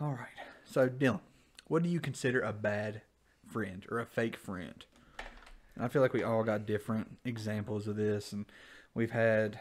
All right. So, Dylan, what do you consider a bad friend or a fake friend? I feel like we all got different examples of this, and we've had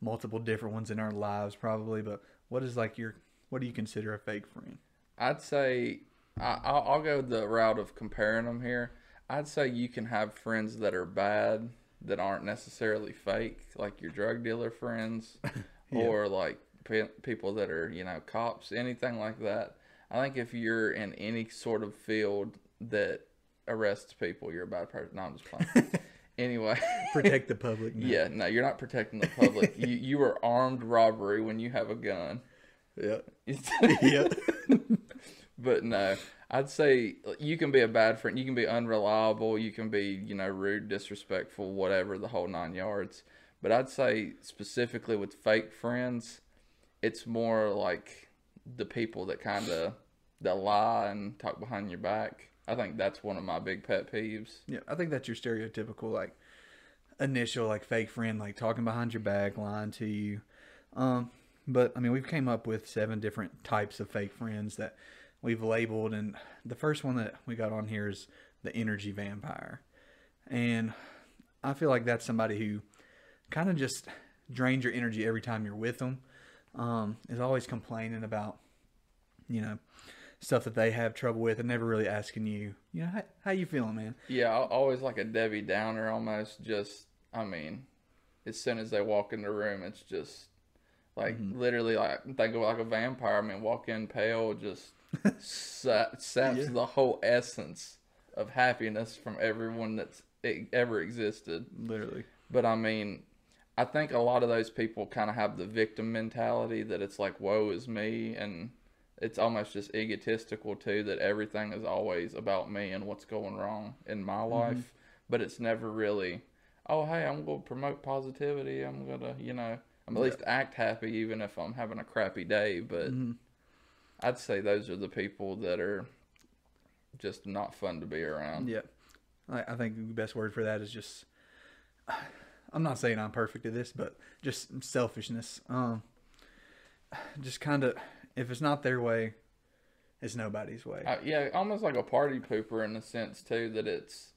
multiple different ones in our lives, probably. But what is like your what do you consider a fake friend? I'd say I, I'll, I'll go the route of comparing them here. I'd say you can have friends that are bad that aren't necessarily fake, like your drug dealer friends, or like pe- people that are you know cops, anything like that. I think if you're in any sort of field that arrests people, you're a bad person. No, I'm just playing. anyway, Protect the public. No. yeah, no, you're not protecting the public. you you are armed robbery when you have a gun. Yeah. Yeah. But no, I'd say you can be a bad friend. You can be unreliable. You can be, you know, rude, disrespectful, whatever, the whole nine yards. But I'd say specifically with fake friends, it's more like the people that kind of that lie and talk behind your back. I think that's one of my big pet peeves. Yeah, I think that's your stereotypical like initial like fake friend, like talking behind your back, lying to you. Um, but I mean, we've came up with seven different types of fake friends that we've labeled, and the first one that we got on here is the energy vampire, and I feel like that's somebody who kind of just drains your energy every time you're with them. Um, is always complaining about, you know, stuff that they have trouble with, and never really asking you, you know, how, how you feeling, man? Yeah, always like a Debbie Downer almost. Just, I mean, as soon as they walk in the room, it's just like literally like think of like a vampire. I mean, walk in pale, just sa- saps Yeah. the whole essence of happiness from everyone that's ever existed. Literally. But I mean, I think a lot of those people kind of have the victim mentality that it's like, woe is me. And it's almost just egotistical too that everything is always about me and what's going wrong in my mm-hmm. life. But it's never really, oh, hey, I'm going to promote positivity. I'm going to, you know, I'm at least act happy even if I'm having a crappy day. But mm-hmm. I'd say those are the people that are just not fun to be around. Yeah. I, I think the best word for that is just. I'm not saying I'm perfect at this, but just selfishness. Um, just kind of, if it's not their way, it's nobody's way. Uh, yeah, almost like a party pooper in the sense too that it's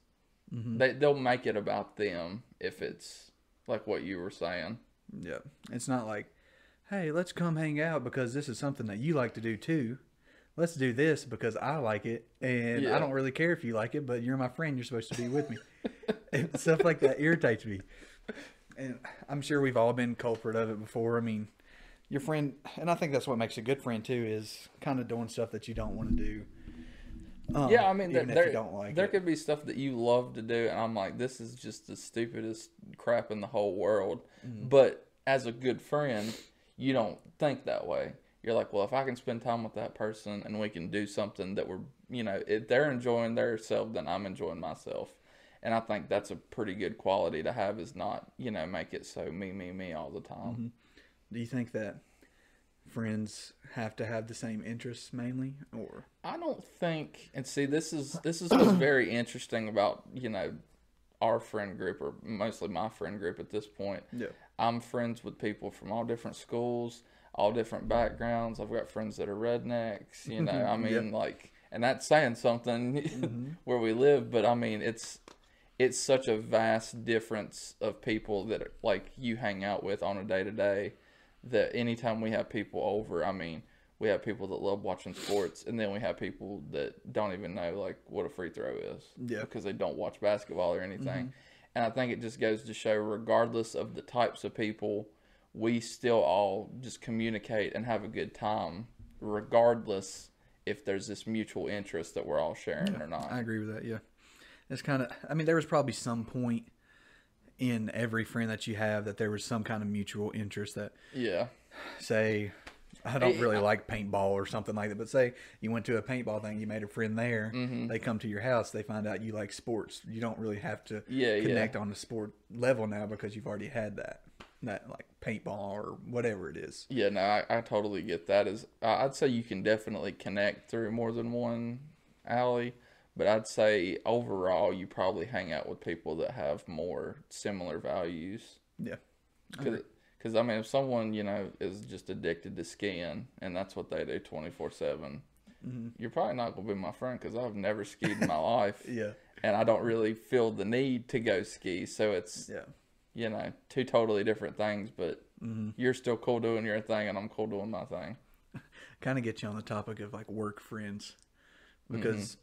Mm-hmm. they they'll make it about them if it's like what you were saying. yeah. It's not like, hey, let's come hang out because this is something that you like to do too. Let's do this because I like it, and Yeah. I don't really care if you like it, but you're my friend. You're supposed to be with me. stuff like that irritates me. And I'm sure we've all been culprit of it before. I mean, your friend, and I think that's what makes a good friend too, is kind of doing stuff that you don't want to do. Um, yeah, I mean, there, if there, you don't like there could be stuff that you love to do, and I'm like, this is just the stupidest crap in the whole world. Mm-hmm. But as a good friend, you don't think that way. You're like, well, if I can spend time with that person and we can do something that we're, you know, if they're enjoying their self, then I'm enjoying myself. And I think that's a pretty good quality to have is not, you know, make it so me, me, me all the time. Mm-hmm. Do you think that friends have to have the same interests mainly, or I don't think, and see, this is this is what's very interesting about you know our friend group, or mostly my friend group at this point. Yeah. I'm friends with people from all different schools, all different backgrounds. I've got friends that are rednecks. You know, I mean, like, and that's saying something where we live. But I mean, it's it's such a vast difference of people that like you hang out with on a day to day. That anytime we have people over, I mean, we have people that love watching sports, and then we have people that don't even know like what a free throw is, Yeah. because they don't watch basketball or anything. Mm-hmm. And I think it just goes to show, regardless of the types of people, we still all just communicate and have a good time, regardless if there's this mutual interest that we're all sharing or not. I agree with that. Yeah, it's kind of. I mean, there was probably some point in every friend that you have that there was some kind of mutual interest that yeah, say I don't really like paintball or something like that. But say you went to a paintball thing, you made a friend there. Mm-hmm. They come to your house, they find out you like sports. You don't really have to Yeah, yeah. connect on the sport level now because you've already had that that like paintball or whatever it is. yeah. No, I, I totally get that. Is I'd say you can definitely connect through more than one alley, but I'd say overall you probably hang out with people that have more similar values. Yeah, Because I mean, if someone you know is just addicted to skiing and that's what they do twenty four seven, Mm-hmm. you're probably not gonna be my friend because I've never skied in my life, Yeah. and I don't really feel the need to go ski. So it's Yeah. you know two totally different things. But Mm-hmm. you're still cool doing your thing, and I'm cool doing my thing. Kind of get you on the topic of like work friends because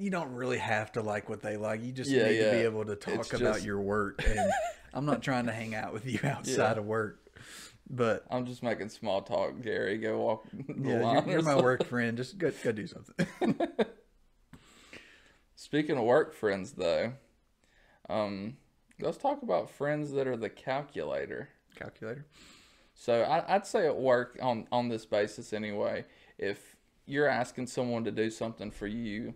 you don't really have to like what they like. You just Yeah, need to be able to talk It's about just- your work. And I'm not trying to hang out with you outside of work, but I'm just making small talk, Gary. Go walk yeah, you're, you're my work friend. Just go, go do something. Speaking of work friends, though, um, let's talk about friends that are the calculator. Calculator. So I, I'd say at work on on this basis anyway, if you're asking someone to do something for you,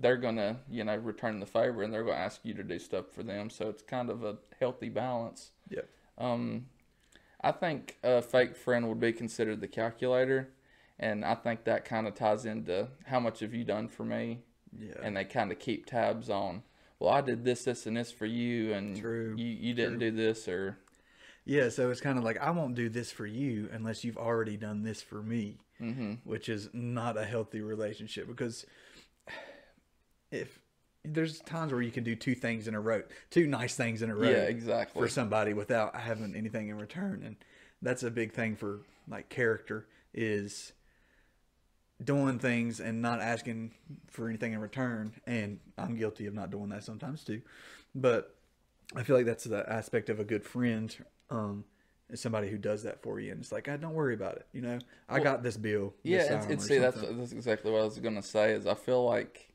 they're gonna you know return the favor and they're gonna ask you to do stuff for them. So it's kind of a healthy balance. Yeah. Um, I think a fake friend would be considered the calculator, and I think that kind of ties into how much have you done for me, Yeah. and they kind of keep tabs on. Well, I did this, this, and this for you, and True, you you didn't do this, or Yeah, so it's kind of like I won't do this for you unless you've already done this for me, mm-hmm. which is not a healthy relationship because if there's times where you can do two things in a row, two nice things in a row yeah, exactly. for somebody without having anything in return, and that's a big thing for like character is doing things and not asking for anything in return and i'm guilty of not doing that sometimes too but i feel like that's the aspect of a good friend um is somebody who does that for you and it's like ah, don't worry about it you know i Well, got this bill this Yeah, it's, it's see that's that's exactly what I was gonna say. Is I feel like,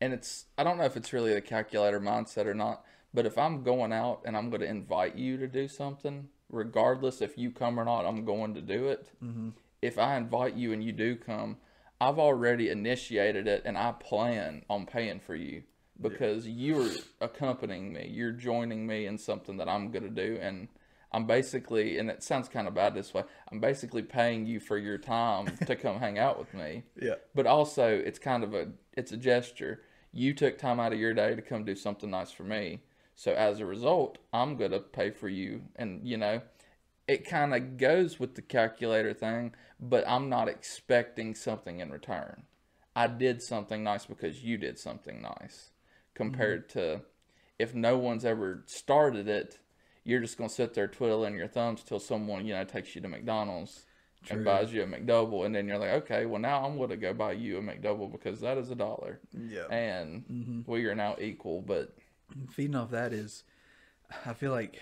and it's I don't know if it's really a calculator mindset or not, but if I'm going out and I'm gonna invite you to do something, regardless if you come or not, I'm going to do it. Mm-hmm. If I invite you and you do come, I've already initiated it and I plan on paying for you because you're accompanying me. You're joining me in something that I'm gonna do and. I'm basically, and it sounds kind of bad this way. I'm basically paying you for your time to come hang out with me. Yeah. But also it's kind of a it's a gesture. You took time out of your day to come do something nice for me. So as a result i'm going to pay for you. And you know it kind of goes with the calculator thing but i'm not expecting something in return. I did something nice because you did something nice compared mm-hmm. to if no one's ever started it you're just going to sit there twiddling your thumbs till someone you know takes you to mcdonald's True. and buys you a McDouble, and then you're like, okay, well now I'm going to go buy you a McDouble because that is a dollar, yeah and Mm-hmm. we are now equal. But feeding off that is i feel like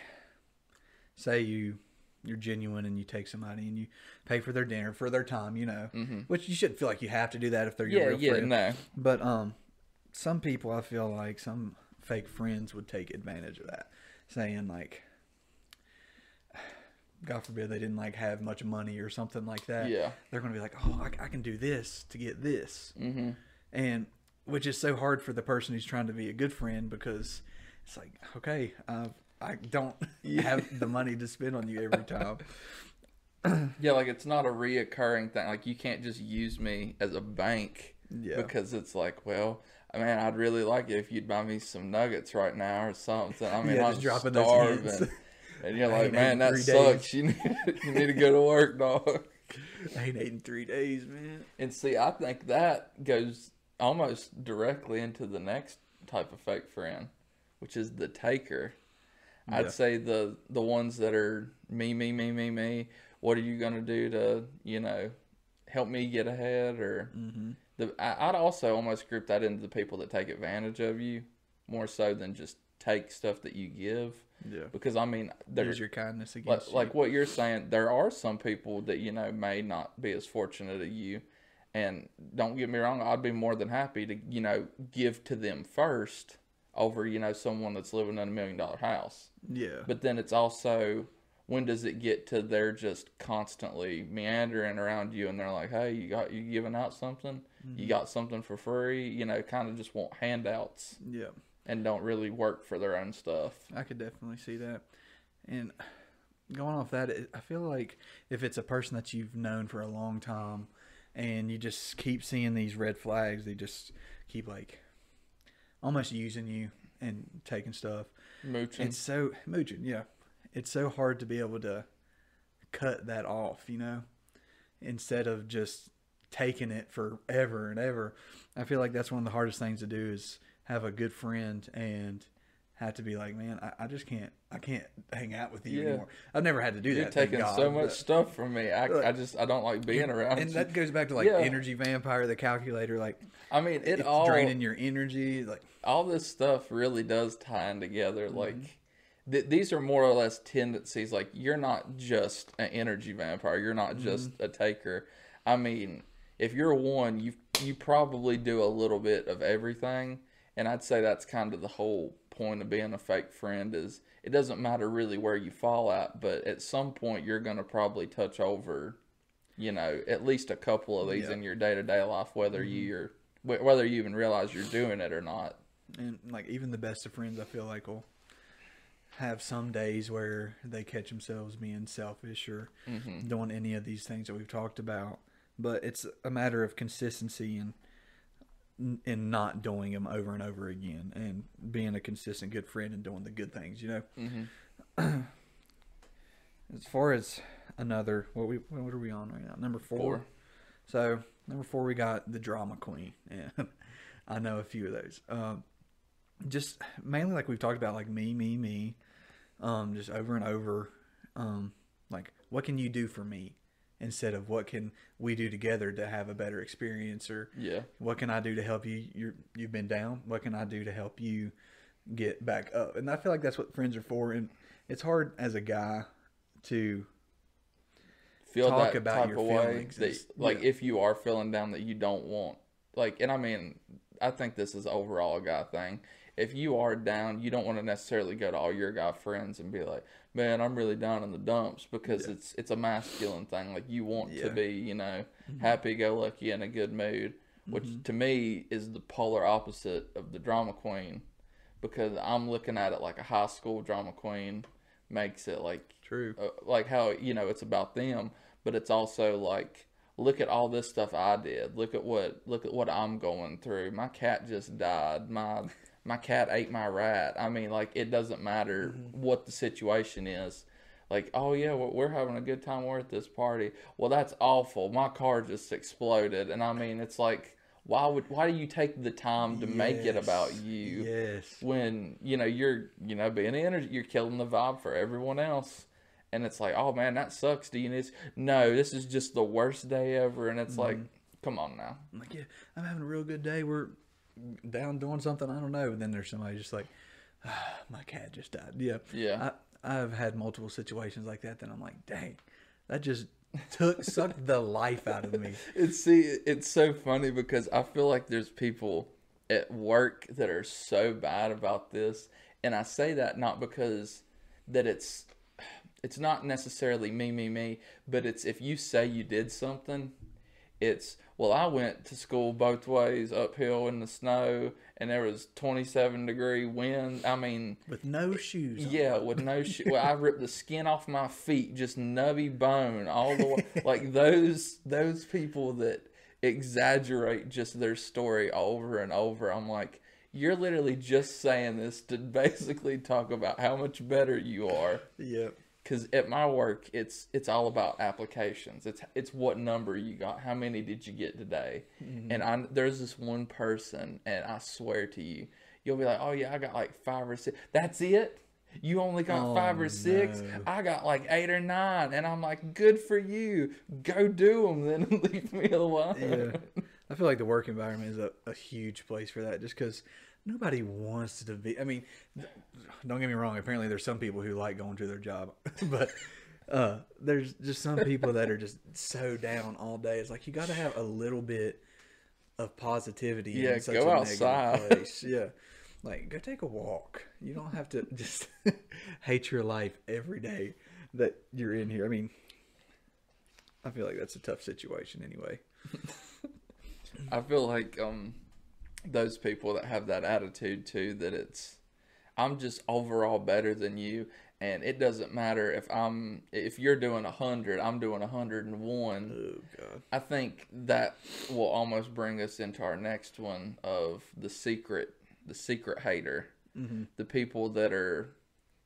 say you you're genuine and you take somebody and you pay for their dinner for their time you know which you shouldn't feel like you have to do that if they're your Mm-hmm. yeah, real yeah, friend no, but um some people i feel like some fake friends would take advantage of that saying like god forbid they didn't like have much money or something like that yeah, they're gonna be like oh i, I can do this to get this mm-hmm. and which is so hard for the person who's trying to be a good friend because it's like okay uh, i don't have the money to spend on you every time yeah, like it's not a reoccurring thing. Like you can't just use me as a bank yeah because it's like, well, I mean, I'd really like it if you'd buy me some nuggets right now or something. I mean, Yeah, I'm just dropping those starving. And you're like, man, that sucks. days." You need, you need to go to work, dog. i ain't ate in three days man And see, I think that goes almost directly into the next type of fake friend, which is the taker. Yeah. I'd say the the ones that are me, me, me, me, me. What are you gonna do to you know help me get ahead? Or mm-hmm. the I, I'd also almost group that into the people that take advantage of you more so than just take stuff that you give. yeah. Because I mean, there's your kindness like, against like you. what you're saying there are some people that you know may not be as fortunate as you. And don't get me wrong i'd be more than happy to you know give to them first over you know someone that's living in a million dollar house. Yeah. But then it's also when does it get to they're just constantly meandering around you and they're like hey you got you giving out something? You mm-hmm. got something for free? You know kind of just want handouts. Yeah and don't really work for their own stuff I could definitely see that. And going off that, I feel like if it's a person that you've known for a long time and you just keep seeing these red flags, they just keep like almost using you and taking stuff. mooching It's so mooching, yeah. it's so hard to be able to cut that off, you know, instead of just taking it forever and ever. I feel like that's one of the hardest things to do is have a good friend and have to be like, man, I, I just can't, I can't hang out with you Yeah. anymore. I've never had to do that. You're that. thank taking God, so much stuff from me. I, Look, I just I don't like being around and you. that goes back to like Yeah. energy vampire, the calculator. Like I mean, it it's all draining your energy. Like all this stuff really does tie in together. Mm-hmm. Like th- these are more or less tendencies. Like you're not just an energy vampire. You're not just Mm-hmm. a taker. I mean, if you're one, you you probably do a little bit of everything. And I'd say that's kind of the whole point of being a fake friend is it doesn't matter really where you fall at, but at some point you're going to probably touch over, you know, at least a couple of these Yeah. Mm-hmm. in your day to day life, whether you're whether you even realize you're doing it or not. and like even the best of friends, I feel like will have some days where they catch themselves being selfish or Mm-hmm. doing any of these things that we've talked about. But it's a matter of consistency and and not doing them over and over again, and being a consistent good friend and doing the good things. You know. Mm-hmm. As far as another, what we what are we on right now? Number four. Four. So number four, we got the drama queen, and I know a few of those. Um, just mainly like we've talked about, like me, me, me, um, just over and over. Um, like what can you do for me instead of what can we do together to have a better experience, or Yeah. what can I do to help you? You're you've been down. What can I do to help you get back up? And I feel like that's what friends are for. And it's hard as a guy to Feel Talk that about your feelings that, like, yeah. if you are feeling down that you don't want, like, and I mean, I think this is overall a guy thing. If you are down, you don't want to necessarily go to all your guy friends and be like, "Man, I'm really down in the dumps," because it's it's a masculine thing. Like, you want Yeah. Mm-hmm. to be, you know, happy go lucky in a good mood, which to me is the polar opposite of the drama queen, because I'm looking at it like a high school drama queen makes it like true. uh, like how you know it's about them but it's also like look at all this stuff i did look at what look at what i'm going through my cat just died my my cat ate my rat. I mean like it doesn't matter mm-hmm. what the situation is. Like oh yeah we're, we're having a good time. We're at this party. Well that's awful. My car just exploded. And i mean it's like why would why do you take the time to make it about you Yes. when you know you're you know being energy you're killing the vibe for everyone else? And it's like oh man that sucks do you need no this is just the worst day ever. And it's like mm-hmm. come on now. I'm like, yeah, I'm having a real good day. We're down doing something. I don't know. And then there's somebody just like, ah, my cat just died. Yeah. Yeah. I, I've had multiple situations like that. Then I'm like, dang, that just took sucked the life out of me. it's see it's so funny because i feel like there's people at work that are so bad about this and i say that not because that it's it's not necessarily me me me but it's if you say you did something it's well i went to school both ways uphill in the snow and there was 27 degree wind i mean With no shoes. on. yeah, with no shoe. Well, I ripped the skin off my feet, just nubby bone all the way. like those those people that exaggerate just their story over and over. I'm like, you're literally just saying this to basically talk about how much better you are. Yep. Because at my work, it's it's all about applications. It's it's what number you got. How many did you get today? Mm-hmm. And I there's this one person, and I swear to you, you'll be like, oh yeah, I got like five or six. That's it. You only got Oh, five or six. no. I got like eight or nine, and I'm like, good for you. Go do them, then leave me alone. Yeah. I feel like the work environment is a, a huge place for that just because nobody wants to be. I mean, don't get me wrong. Apparently, there's some people who like going to their job, but uh, there's just some people that are just so down all day. It's like you got to have a little bit of positivity Yeah, in such go a outside. negative place. Yeah. Like, go take a walk. You don't have to just hate your life every day that you're in here. I mean, I feel like that's a tough situation anyway. I feel like um those people that have that attitude too that it's I'm just overall better than you and it doesn't matter if I'm if you're doing a hundred, I'm doing a hundred and one. Oh, God. I think that will almost bring us into our next one of the secret the secret hater. Mm-hmm. The people that are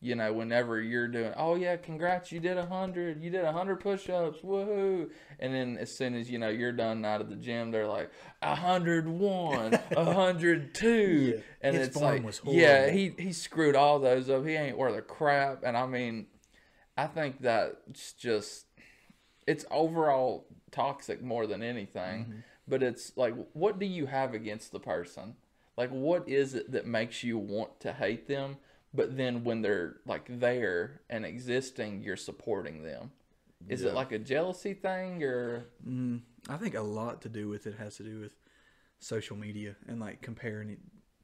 you know, whenever you're doing, oh yeah, congrats, you did a hundred, you did a hundred push-ups, woohoo! And then as soon as you know you're done out of the gym, they're like a hundred one, a hundred two, Yeah, and his it's like, was yeah, he he screwed all those up. He ain't worth a crap. And I mean, I think that's just it's overall toxic more than anything. Mm-hmm. But it's like, what do you have against the person? Like, what is it that makes you want to hate them? But then when they're like there and existing, you're supporting them. Is it like a jealousy thing or? Mm, I think a lot to do with it has to do with social media and like comparing it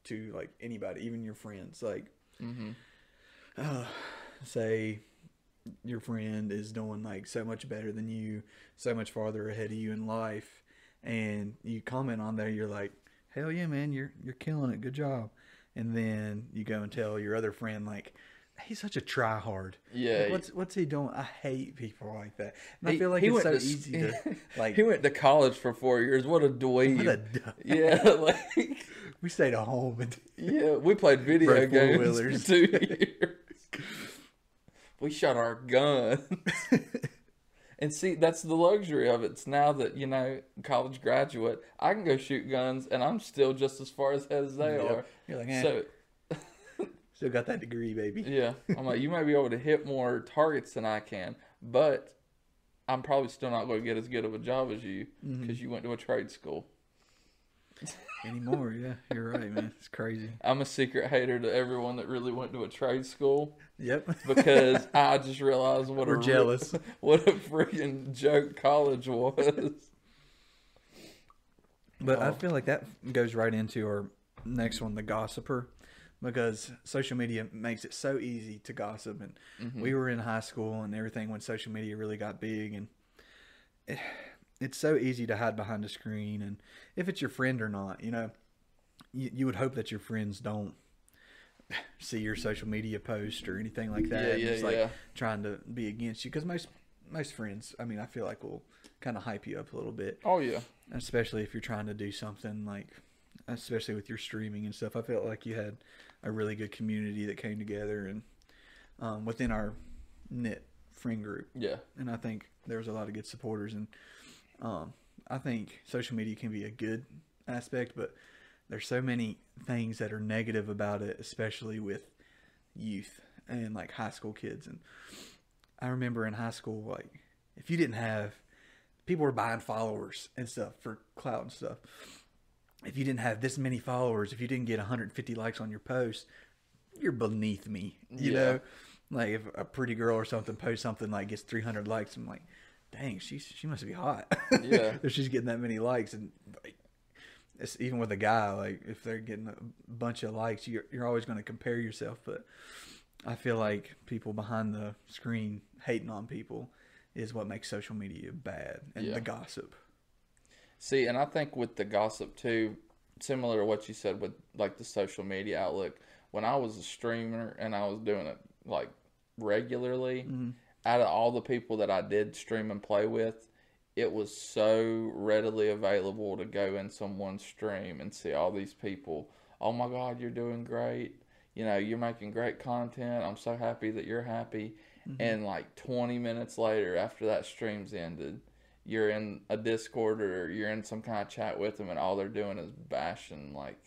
to like anybody, even your friends. Like, hmm uh, say your friend is doing like so much better than you, so much farther ahead of you in life, and you comment on there, you're like, "Hell yeah, man, you're you're killing it, good job," and then you go and tell your other friend like. He's such a try hard. Yeah. Like, what's what's he doing? I hate people like that. And I feel like he it's went so to easy to like. he went to college for four years. What a dweeb. what a yeah, like we stayed at home and yeah, we played video games for two years. we shot our guns. And see, that's the luxury of it. It's now that, you know, college graduate, I can go shoot guns and I'm still just as far ahead as they Yep. are. You're like, eh, So, still got that degree, baby. yeah, I'm like, you might be able to hit more targets than I can, but I'm probably still not going to get as good of a job as you Mm-hmm. because you went to a trade school. Anymore, yeah, you're right, man. It's crazy. I'm a secret hater to everyone that really went to a trade school Yep. because I just realized what We're a re- jealous. what a freaking joke college was. But I Oh. feel like that goes right into our next one, the gossiper, because social media makes it so easy to gossip. And Mm-hmm. we were in high school and everything when social media really got big, and it, it's so easy to hide behind a screen. And if it's your friend or not, you know, you, you would hope that your friends don't see your social media post or anything like that. Yeah, and yeah, it's like yeah. trying to be against you because most most friends, I mean, I feel like will kind of hype you up a little bit Oh yeah. especially if you're trying to do something like especially with your streaming and stuff i felt like you had a really good community that came together and um, within our knit friend group Yeah. and i think there was a lot of good supporters and um, i think social media can be a good aspect but there's so many things that are negative about it especially with youth and like high school kids and i remember in high school like if you didn't have people were buying followers and stuff for clout and stuff. If you didn't have this many followers, if you didn't get 150 likes on your post, you're beneath me. You Yeah. know, like if a pretty girl or something posts something like gets 300 likes, I'm like, dang, she's she must be hot. Yeah. if she's getting that many likes, and like, it's even with a guy, like if they're getting a bunch of likes, you're you're always going to compare yourself. But I feel like people behind the screen hating on people is what makes social media bad and Yeah. the gossip. See, and I think with the gossip too, similar to what you said with like the social media outlook, when I was a streamer and I was doing it like regularly, mm-hmm. Out of all the people that I did stream and play with, it was so readily available to go in someone's stream and see all these people. Oh my God, you're doing great. You know, you're making great content. I'm so happy that you're happy. Mm-hmm. And like 20 minutes later, after that stream's ended, you're in a Discord or you're in some kind of chat with them, and all they're doing is bashing like,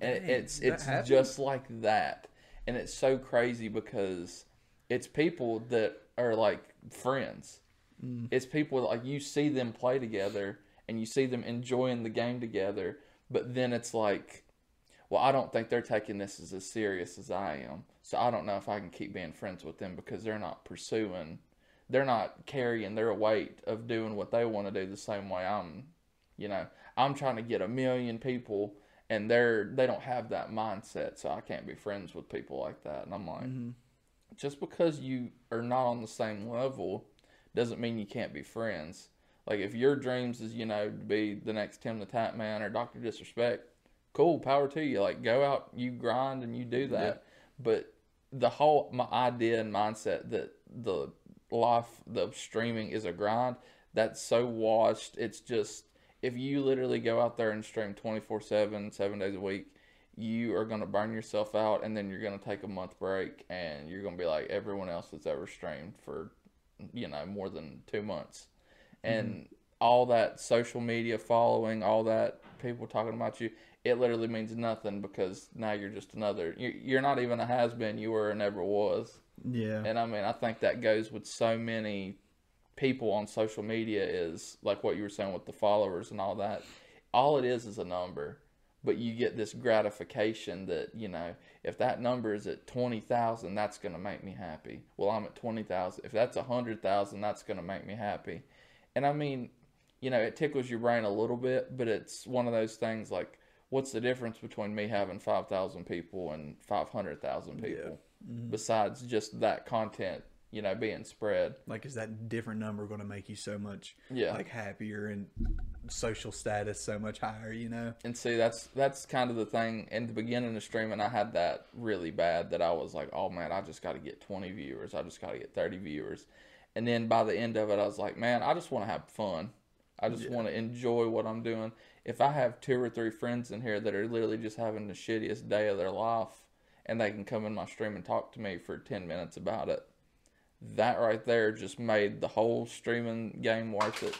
and Dang, it's it's happens? just like that, and it's so crazy because it's people that are like friends. Mm. It's people like you see them play together and you see them enjoying the game together, but then it's like, well, I don't think they're taking this as as serious as I am, so I don't know if I can keep being friends with them because they're not pursuing they're not carrying their weight of doing what they want to do the same way I'm, you know, I'm trying to get a million people and they're they don't have that mindset, so I can't be friends with people like that. And I'm like, Mm-hmm. Just because you are not on the same level doesn't mean you can't be friends. Like if your dreams is, you know, to be the next Tim the Tatman or Doctor Disrespect, cool, power to you. Like go out, you grind and you do that. But the whole my idea and mindset that the life the streaming is a grind, that's so washed. It's just if you literally go out there and stream 24/7, 7 days a week, you are going to burn yourself out and then you're going to take a month break and you're going to be like everyone else that's ever streamed for you know more than 2 months. Mm-hmm. And all that social media following, all that people talking about you, it literally means nothing because now you're just another you- you're not even a has been, you were never was. Yeah. And I mean, I think that goes with so many people on social media is like what you were saying with the followers and all that. All it is is a number, but you get this gratification that, you know, if that number is at 20,000, that's going to make me happy. Well, I'm at 20,000. If that's 100,000, that's going to make me happy. And I mean, you know, it tickles your brain a little bit, but it's one of those things like, what's the difference between me having 5,000 people and 500,000 people? Yeah. Besides just that content, you know, being spread. like is that different number going to make you so much Yeah. like happier and social status so much higher, you know? And see, that's that's kind of the thing. In the beginning of streaming, I had that really bad that I was like, oh man, I just got to get 20 viewers. I just got to get 30 viewers. And then by the end of it, I was like, man, I just want to have fun. I just Yeah. want to enjoy what I'm doing. If I have two or three friends in here that are literally just having the shittiest day of their life and they can come in my stream and talk to me for 10 minutes about it, that right there just made the whole streaming game worth it.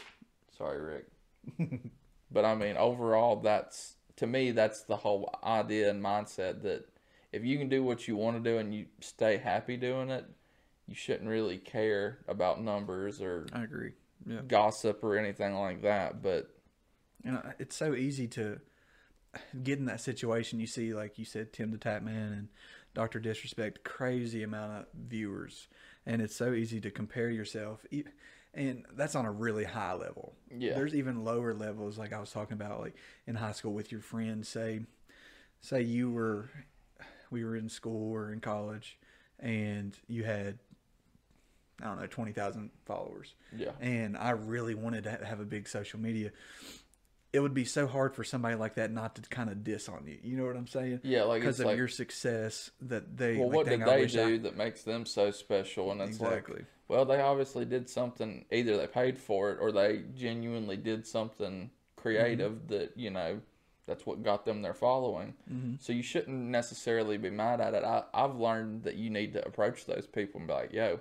Sorry, Rick. but I mean, overall, that's to me, that's the whole idea and mindset that if you can do what you want to do and you stay happy doing it, you shouldn't really care about numbers or I agree. Yeah. gossip or anything like that. But And uh, it's so easy to get in that situation. You see, like you said, Tim the Tatman and Doctor Disrespect, crazy amount of viewers, and it's so easy to compare yourself. And that's on a really high level. Yeah. There's even lower levels, like I was talking about, like in high school with your friends. Say, say you were, we were in school or in college, and you had, I don't know, twenty thousand followers yeah, and I really wanted to have a big social media, it would be so hard for somebody like that not to kind of diss on you. You know what I'm saying? yeah, like Because of like, your success that they. well, like, what did they wish I- do that makes them so special? And it's like, well, they obviously did something. Either they paid for it or they genuinely did something creative Mm-hmm. that you know that's what got them their following. Mm-hmm. So you shouldn't necessarily be mad at it. I, I've learned that you need to approach those people and be like, "Yo,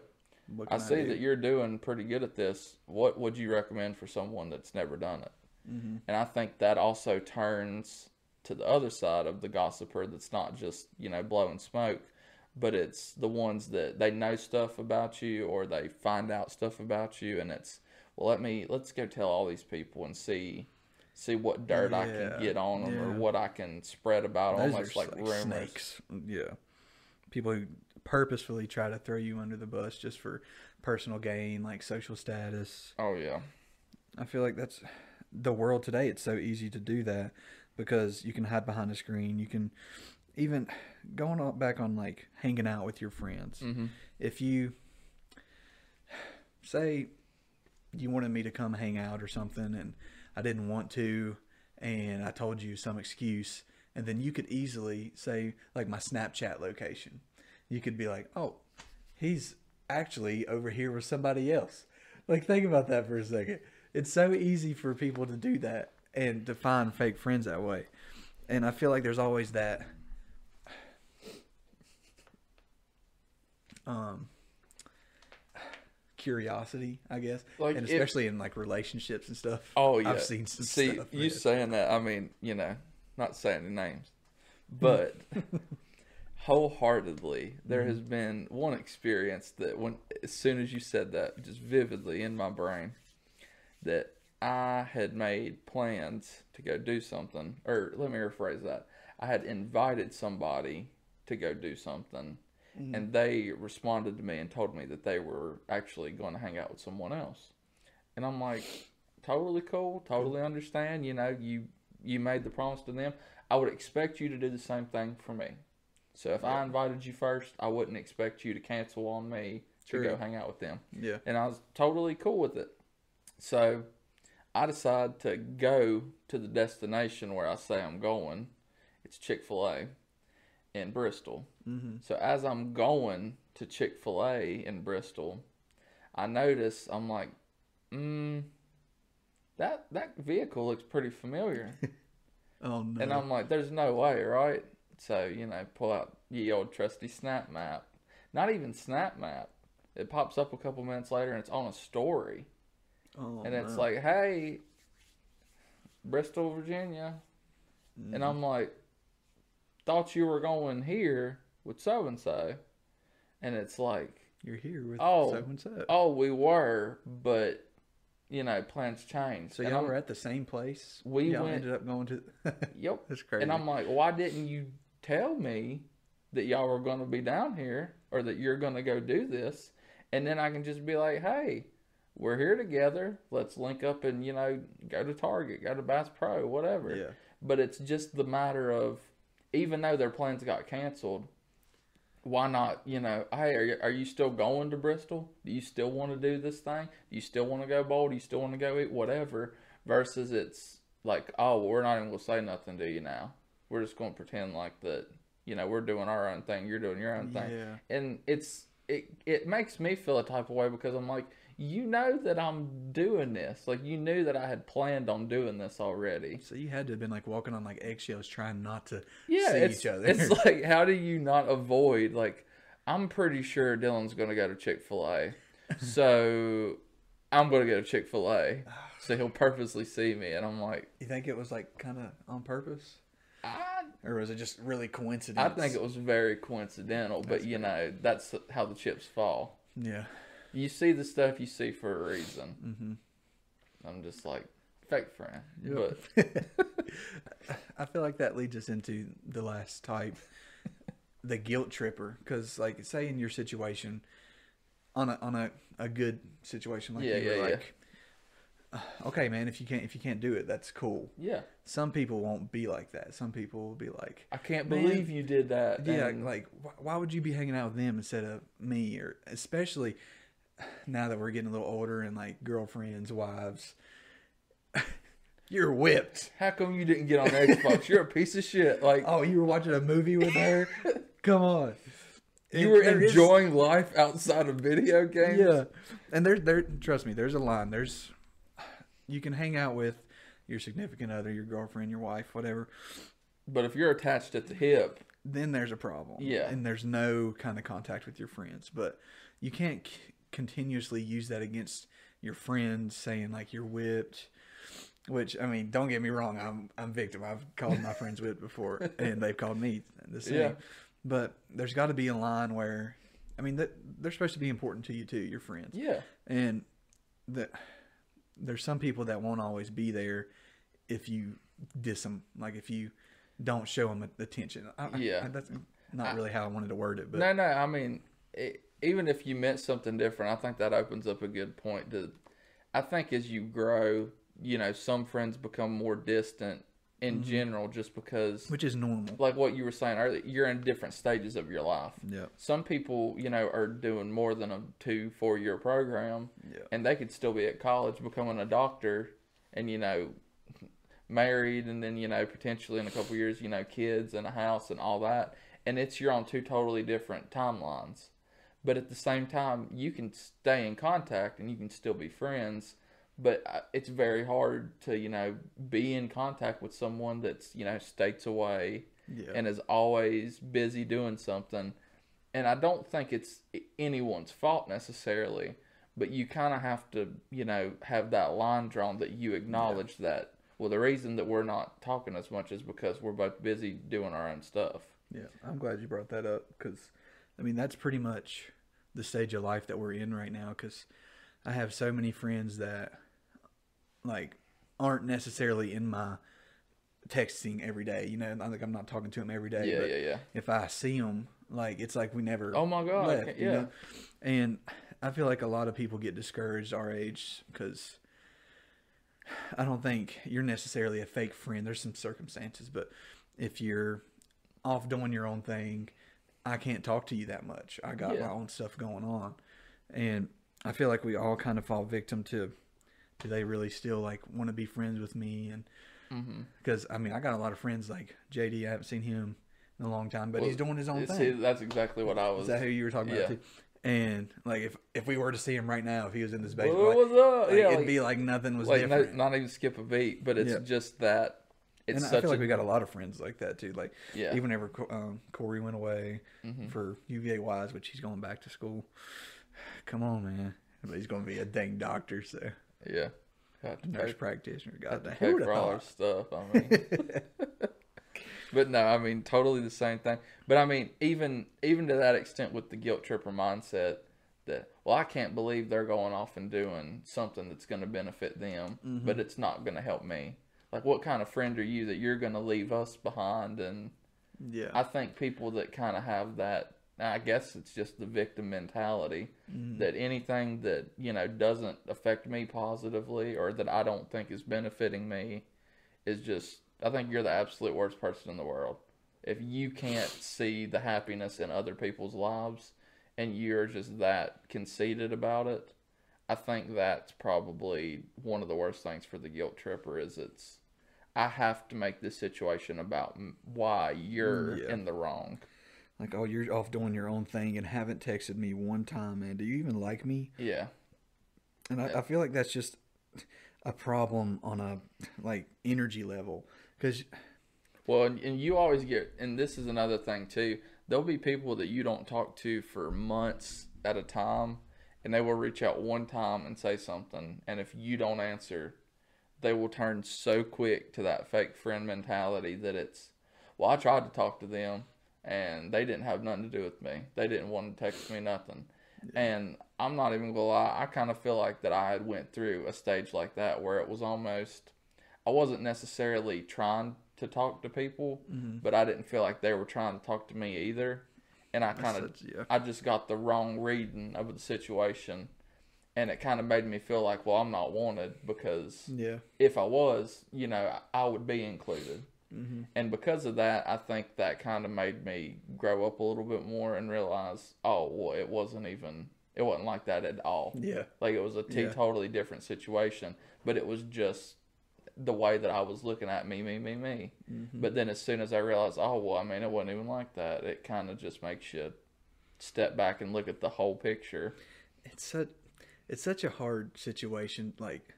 I see do? that you're doing pretty good at this. What would you recommend for someone that's never done it?" Mm-hmm. And I think that also turns to the other side of the gossiper that's not just, you know, blowing smoke, but it's the ones that they know stuff about you or they find out stuff about you and it's well let me let's go tell all these people and see see what dirt I can get on them or what I can spread about Those almost like like rumors. snakes. Yeah. People who purposefully try to throw you under the bus just for personal gain, like social status. Oh yeah. I feel like that's the world today. It's so easy to do that because you can hide behind a screen. You can even going on back on like hanging out with your friends. hmm If you say you wanted me to come hang out or something and I didn't want to and I told you some excuse and then you could easily say like my Snapchat location. You could be like, "Oh, he's actually over here with somebody else." Like think about that for a second. It's so easy for people to do that and to find fake friends that way. And I feel like there's always that um curiosity, I guess. Like, and if- especially in like relationships and stuff. Oh yeah. I've seen some See, stuff. you man. saying that, I mean, you know, not saying the names, but wholeheartedly, there has been one experience that when as soon as you said that, just vividly in my brain, that I had made plans to go do something, or let me rephrase that. I had invited somebody to go do something, mm-hmm. and they responded to me and told me that they were actually going to hang out with someone else. And I'm like, totally cool, totally mm-hmm. understand. You know, you you made the promise to them. I would expect you to do the same thing for me. So if I invited you first, I wouldn't expect you to cancel on me to go hang out with them. Yeah. And I was totally cool with it. So I decide to go to the destination where I say I'm going. It's Chick fil A in Bristol. Mm-hmm. So as I'm going to Chick Fil A in Bristol, I notice I'm like, mm, that that vehicle looks pretty familiar, Oh no. and I'm like, there's no way, right? So you know, pull out ye old trusty Snap Map. Not even Snap Map. It pops up a couple minutes later and it's on a story, Oh, and it's no. like, "Hey, Bristol, Virginia," Mm-hmm. and I'm like, "Thought you were going here with so and so," and it's like, you're here with Oh. so and so. "Oh, we were, but you know, plans changed." So And y'all I'm- were at the same place. We y'all went- ended up going to. Yep. That's crazy. And I'm like, why didn't you tell me that y'all were going to be down here or that you're going to go do this? And then I can just be like, hey, we're here together. Let's link up and, you know, go to Target, go to Bass Pro, whatever. yeah. But it's just the matter of, even though their plans got canceled, why not, you know, hey, are you, are you still going to Bristol? Do you still want to do this thing? Do you still want to go bowl? Do you still want to go eat? Whatever. Versus it's like, oh, well, we're not even going to say nothing to you now. We're just going to pretend like that, you know, we're doing our own thing. You're doing your own thing. Yeah. And it's, it, it makes me feel a type of way because I'm like, you know that I'm doing this. Like, you knew that I had planned on doing this already. So you had to have been like walking on like eggshells, trying not to yeah, see each other. It's like, how do you not avoid? Like, I'm pretty sure Dylan's gonna go to Chick Fil A, so I'm gonna go to Chick Fil A. So he'll purposely see me, and I'm like, you think it was like kind of on purpose, I, or was it just really coincidence? I think it was very coincidental, but you know, that's how the chips fall. Yeah. You see the stuff you see for a reason. Mm-hmm. I'm just like fake friend, Yep. but I feel like that leads us into the last type, the guilt tripper. Because, like, say in your situation, on a on a, a good situation, like Yeah, you were yeah, yeah. like, "Uh, okay, man, if you can't if you can't do it, that's cool. yeah, Some people won't be like that. Some people will be like, I can't believe you did that. yeah, like wh- why would you be hanging out with them instead of me? Or especially now that we're getting a little older and like girlfriends, wives. You're whipped. how come you didn't get on Xbox? You're a piece of shit. Like Oh, you were watching a movie with her? Come on. You were there is- enjoying life outside of video games. Yeah. And there there trust me, there's a line. There's you can hang out with your significant other, your girlfriend, your wife, whatever. But if you're attached at the hip, Then there's a problem. Yeah. And there's no kind of contact with your friends, but you can't continuously use that against your friends saying like you're whipped. Which I mean, don't get me wrong, I'm I'm victim. I've called my friends whipped before, and they've called me the same. Yeah. But there's got to be a line where, I mean, that they're supposed to be important to you too, your friends. yeah, and that there's some people that won't always be there if you diss them like if you don't show them attention I, Yeah. I- that's not really how i wanted to word it but no, no. I mean, it, even if you meant something different, I think that opens up a good point. To, I think as you grow, you know, some friends become more distant in Mm-hmm. general, just because, which is normal like what you were saying earlier, you're in different stages of your life. yeah Some people, you know, are doing more than a two, four year program. yeah and they could still be at college becoming a doctor and you know married and then you know potentially in a couple years you know kids and a house and all that and it's you're on two totally different timelines but at the same time you can stay in contact and you can still be friends but uh, it's very hard to you know be in contact with someone that's you know states away yeah and is always busy doing something. And I don't think it's anyone's fault necessarily, but you kind of have to, you know, have that line drawn that you acknowledge that. Well, the reason that we're not talking as much is because we're both busy doing our own stuff. yeah i'm glad you brought that up because i mean that's pretty much the stage of life that we're in right now because i have so many friends that like aren't necessarily in my texting every day you know like i'm not talking to them every day Yeah, but yeah, yeah. if I see them, like it's like we never. Oh my God, left, you yeah. know? And I feel like a lot of people get discouraged our age because I don't think you're necessarily a fake friend. There's some circumstances, but if you're off doing your own thing, I can't talk to you that much. I got Yeah. my own stuff going on, and I feel like we all kind of fall victim to. Do they really still like want to be friends with me and Mm-hmm. because I mean I got a lot of friends like JD. I haven't seen him in a long time, but Well, he's doing his own thing. that's exactly what I was. Is that who you were talking yeah. about too? And like if if we were to see him right now, if he was in this What basement, like, was up? like, yeah, it'd like, be like nothing was like no, different. not even skip a beat, but it's Yeah. just that it's and I feel like a we got a lot of friends like that too. Like yeah Mm-hmm. even Co- um, Corey went away for UVA wise, which he's going back to school. Come on, man. But he's going to be a dang doctor, so yeah. To nurse pay, practitioner. God damn. Who for all our stuff. I mean, but no, I mean totally the same thing. But I mean, even even to that extent with the guilt tripper mindset, that well, I can't believe they're going off and doing something that's going to benefit them, Mm-hmm. but it's not going to help me. Like, what kind of friend are you that you're going to leave us behind? And Yeah. I think people that kind of have that, I guess it's just the victim mentality Mm-hmm. that anything that, you know, doesn't affect me positively or that I don't think is benefiting me is just, I think you're the absolute worst person in the world. If you can't see the happiness in other people's lives and you're just that conceited about it, I think that's probably one of the worst things for the guilt tripper is it's I have to make this situation about why you're Yeah. in the wrong. Like, oh, you're off doing your own thing and haven't texted me one time, man. Do you even like me? Yeah. And I, I feel like that's just a problem on a like energy level because Well, and, and you always get, and this is another thing too. There'll be people that you don't talk to for months at a time, and they will reach out one time and say something, and if you don't answer, they will turn so quick to that fake friend mentality that it's, well, I tried to talk to them, and they didn't have nothing to do with me. They didn't want to text me nothing, and I'm not even gonna lie. I kind of feel like that I had went through a stage like that where it was almost, I wasn't necessarily trying to talk to people, mm-hmm. but I didn't feel like they were trying to talk to me either. And I kind of, yeah. I just got the wrong reading of the situation, and it kind of made me feel like, well, I'm not wanted because yeah, if I was, you know, I would be included. Mm-hmm. And because of that, I think that kind of made me grow up a little bit more and realize, oh, well, it wasn't even, it wasn't like that at all. yeah, Like it was a t- Yeah. totally different situation, but it was just the way that I was looking at me, me, me, me. Mm-hmm. But then as soon as I realized, oh well, I mean, it wasn't even like that. It kind of just makes you step back and look at the whole picture. it's such it's such a hard situation. Like,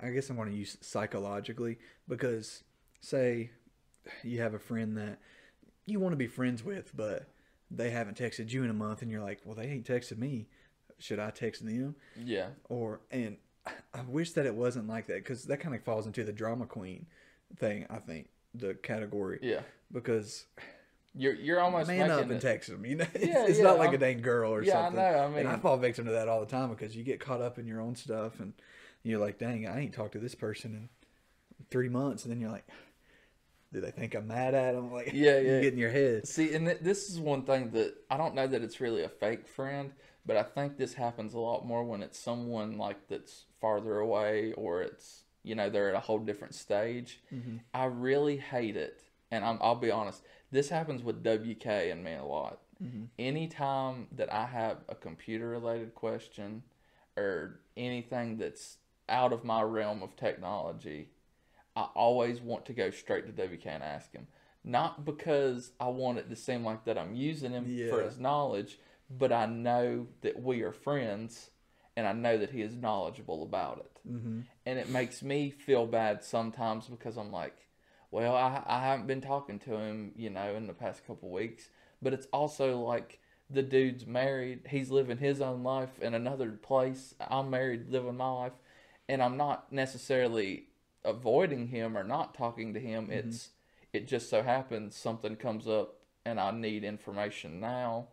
I guess I'm going to use psychologically because say you have a friend that you want to be friends with, but they haven't texted you in a month, and you're like, well, they ain't texted me. Should I text them? Yeah, or and I wish that it wasn't like that because that kind of falls into the drama queen thing. I think the category yeah. because You're you're almost man up and it. text them. You know, it's, Yeah, it's yeah, not like I'm- a dang girl or Yeah, I something. know. I and I fall victim to that all the time because you get caught up in your own stuff and you're like, dang, I ain't talked to this person in three months, and then you're like, do they think I'm mad at them? Like, Yeah, you yeah. get in your head. See, and th- this is one thing that I don't know that it's really a fake friend, but I think this happens a lot more when it's someone like that's farther away or it's you know they're at a whole different stage. Mm-hmm. I really hate it, and I'm, I'll be honest. This happens with WK and me a lot. Anytime that I have a computer related question or anything that's out of my realm of technology, I always want to go straight to WK and ask him. Not because I want it to seem like that I'm using him for his knowledge, but I know that we are friends and I know that he is knowledgeable about it. Mm-hmm. And it makes me feel bad sometimes because I'm like, well, I, I haven't been talking to him, you know, in the past couple weeks. But it's also like the dude's married. He's living his own life in another place. I'm married, living my life. And I'm not necessarily avoiding him or not talking to him. It's it just so happens something comes up and I need information now.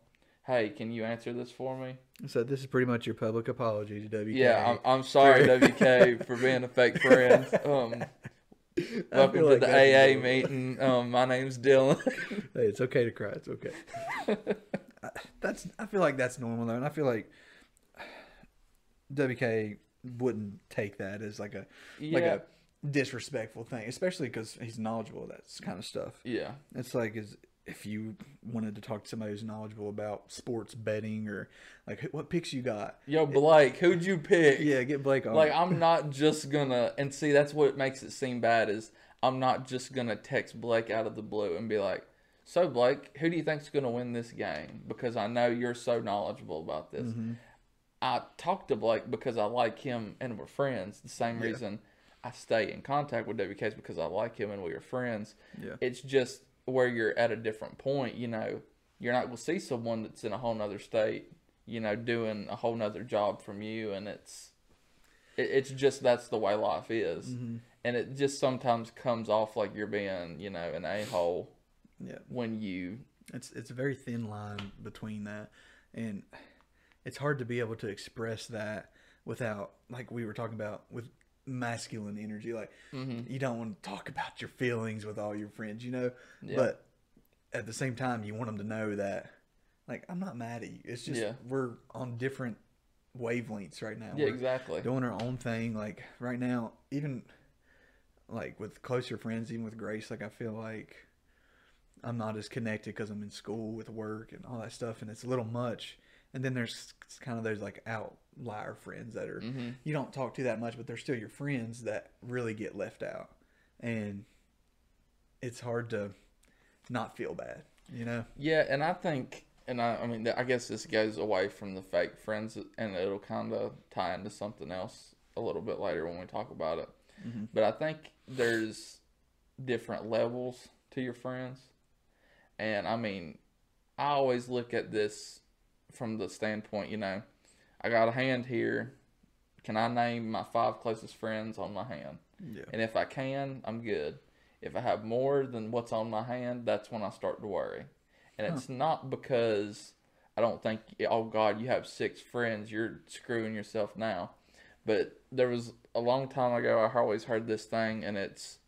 Hey, can you answer this for me? So this is pretty much your public apology to WK. Yeah, I'm, I'm sorry, WK, for being a fake friend. Um, welcome to like the AA normal. meeting. Um, my name's Dylan. Hey, it's okay to cry. It's okay. I- that's. I feel like that's normal though, and I feel like WK wouldn't take that as like a like a disrespectful thing, especially because he's knowledgeable of that kind of stuff. yeah, It's like as if you wanted to talk to somebody who's knowledgeable about sports betting or like what picks you got. yo, Blake, who'd you pick? Yeah, get Blake on. Like I'm not just gonna and see that's what makes it seem bad is I'm not just gonna text Blake out of the blue and be like, "So Blake, who do you think's gonna win this game?" Because I know you're so knowledgeable about this. Mm-hmm. I talk to Blake because I like him and we're friends. The same reason I stay in contact with WKs because I like him and we are friends. Yeah. It's just where you're at a different point, you know, you're not gonna see someone that's in a whole nother state, you know, doing a whole nother job from you and it's it, it's just that's the way life is. Mm-hmm. And it just sometimes comes off like you're being, you know, an a hole Yeah. when you It's it's a very thin line between that, and it's hard to be able to express that without, like we were talking about, with masculine energy. Like Mhm. you don't want to talk about your feelings with all your friends, you know. Yeah. But at the same time, you want them to know that, like, I'm not mad at you. It's just Yeah. we're on different wavelengths right now. Yeah, We're exactly. doing our own thing. Like right now, even like with closer friends, even with Grace, like I feel like I'm not as connected because I'm in school with work and all that stuff, and it's a little much. And then there's kind of those like outlier friends that are hmm you don't talk to that much, but they're still your friends that really get left out, and it's hard to not feel bad, you know. Yeah, and I think, and I, I mean, I guess this goes away from the fake friends, and it'll kind of tie into something else a little bit later when we talk about it. Mhm. But I think there's different levels to your friends, and I mean, I always look at this from the standpoint, you know, I got a hand here. Can I name my five closest friends on my hand? Yeah. And if I can, I'm good. If I have more than what's on my hand, that's when I start to worry. And it's not because I don't think, oh God, you have six friends, you're screwing yourself now. But there was a long time ago, I always heard this thing, and it's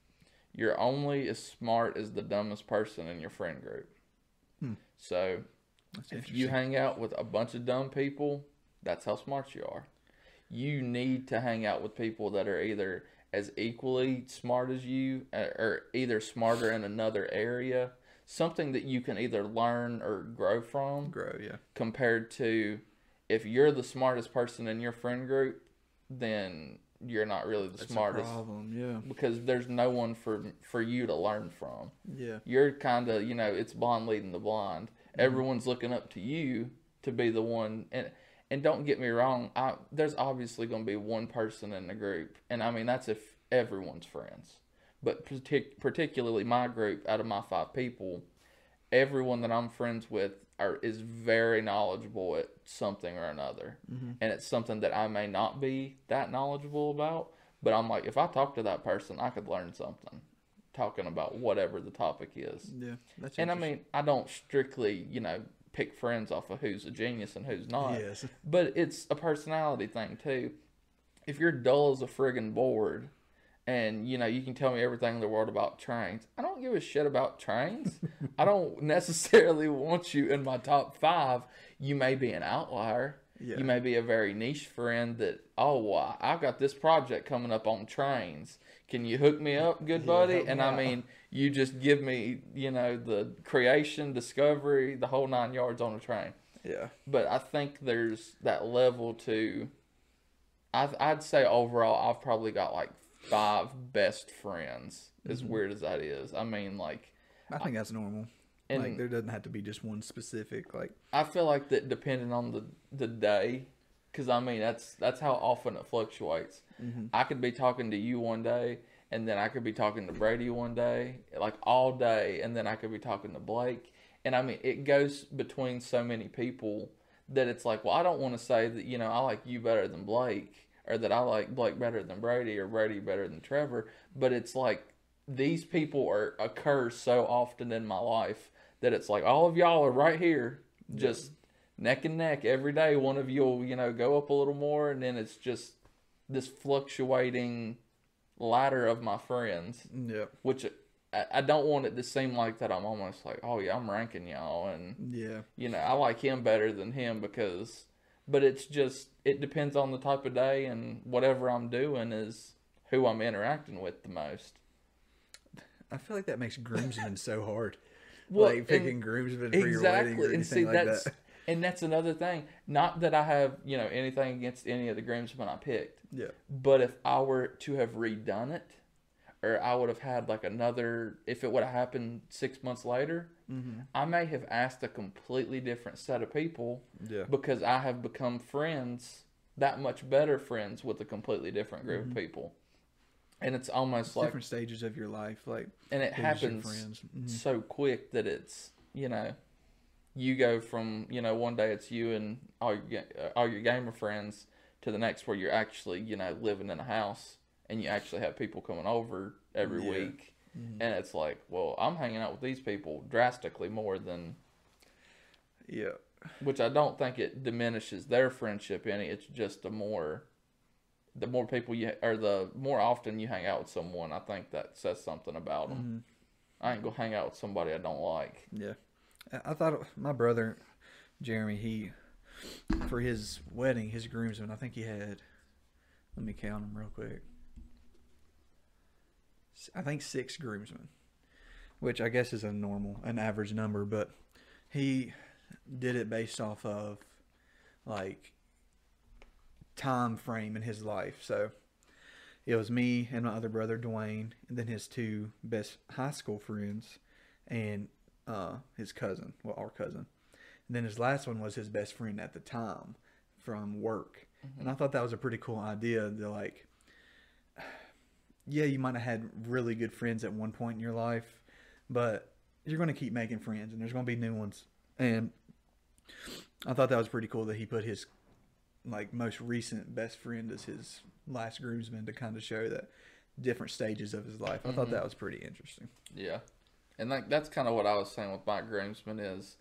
you're only as smart as the dumbest person in your friend group. Hmm. So That's if you hang out with a bunch of dumb people, that's how smart you are. You need to hang out with people that are either as equally smart as you uh, or either smarter in another area, something that you can either learn or grow from grow, yeah. compared to if you're the smartest person in your friend group, then you're not really the That's a smartest problem, yeah. because there's no one for for you to learn from Yeah. you're kind of you know it's blind leading the blind everyone's looking up to you to be the one and and don't get me wrong I, there's obviously going to be one person in the group and i mean that's if everyone's friends but partic- particularly my group out of my five people everyone that i'm friends with are is very knowledgeable at something or another Mhm. and it's something that i may not be that knowledgeable about but i'm like if i talk to that person i could learn something talking about whatever the topic is Yeah. That's and I mean, I don't strictly, you know, pick friends off of who's a genius and who's not. yes. But it's a personality thing too. If you're dull as a friggin' board and, you know, you can tell me everything in the world about trains, I don't give a shit about trains. I don't necessarily want you in my top five. You may be an outlier. Yeah. You may be a very niche friend that, oh, well, I've got this project coming up on trains. Can you hook me up, good Yeah, buddy? and I out. mean, you just give me, you know, the creation, discovery, the whole nine yards on a train. yeah. But I think there's that level to. I'd, I'd say overall, I've probably got like five best friends. As Mhm. weird as that is, I mean, like, I think that's normal. and like there doesn't have to be just one specific like I feel like that depending on the the day, because I mean that's that's how often it fluctuates. Mhm. I could be talking to you one day, and then I could be talking to Brady one day, like all day, and then I could be talking to Blake. And I mean, it goes between so many people that it's like, well, I don't want to say that you know I like you better than Blake, or that I like Blake better than Brady, or Brady better than Trevor. But it's like these people are occur so often in my life that it's like all of y'all are right here, just neck and neck every day. One of you'll you know go up a little more, and then it's just this fluctuating ladder of my friends, yeah which I, I don't want it to seem like that I'm almost like, oh yeah, I'm ranking y'all, and yeah you know I like him better than him because, but it's just it depends on the type of day and whatever I'm doing is who I'm interacting with the most. I feel like that makes groomsmen so hard. Well, like picking groomsmen for your wedding exactly or and see anything like that's that. And that's another thing not that i have you know anything against any of the groomsmen i picked Yeah. but if i were to have redone it or i would have had like another if it would have happened six months later Mm-hmm. i may have asked a completely different set of people Yeah. because i have become friends that much better friends with a completely different group Mhm. of people and it's almost like different stages of your life, like and it happens. Mhm. so quick that it's you know you go from you know one day it's you and all your uh, all your gamer friends to the next where you're actually you know living in a house and you actually have people coming over every Yeah. week Mhm. and it's like well i'm hanging out with these people drastically more than Yeah, which i don't think it diminishes their friendship any it's just the more the more people you or the more often you hang out with someone i think that says something about them Mhm. i ain't gonna hang out with somebody i don't like yeah. I thought my brother Jeremy, he for his wedding, his groomsmen, I think he had. Let me count them real quick. I think six groomsmen, which I guess is a normal, an average number, but he did it based off of like time frame in his life. So it was me and my other brother Dwayne, and then his two best high school friends, and uh, his cousin, well, our cousin. And then his last one was his best friend at the time from work. And I thought that was a pretty cool idea to like, yeah, you might have had really good friends at one point in your life, but you're going to keep making friends and there's going to be new ones. And I thought that was pretty cool that he put his like most recent best friend as his last groomsman to kind of show that different stages of his life. I thought Mhm. that was pretty interesting. Yeah, and like that's kind of what I was saying with my groomsmen is,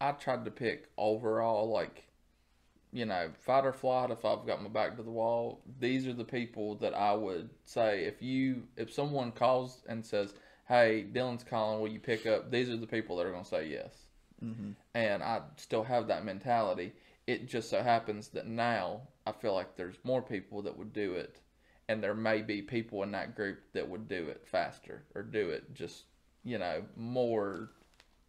I tried to pick overall like, you know, fight or flight. If I've got my back to the wall, these are the people that I would say if you if someone calls and says, "Hey, Dylan's calling, will you pick up?" These are the people that are gonna say yes, Mm-hmm. and I still have that mentality. It just so happens that now I feel like there's more people that would do it, and there may be people in that group that would do it faster or do it just you know more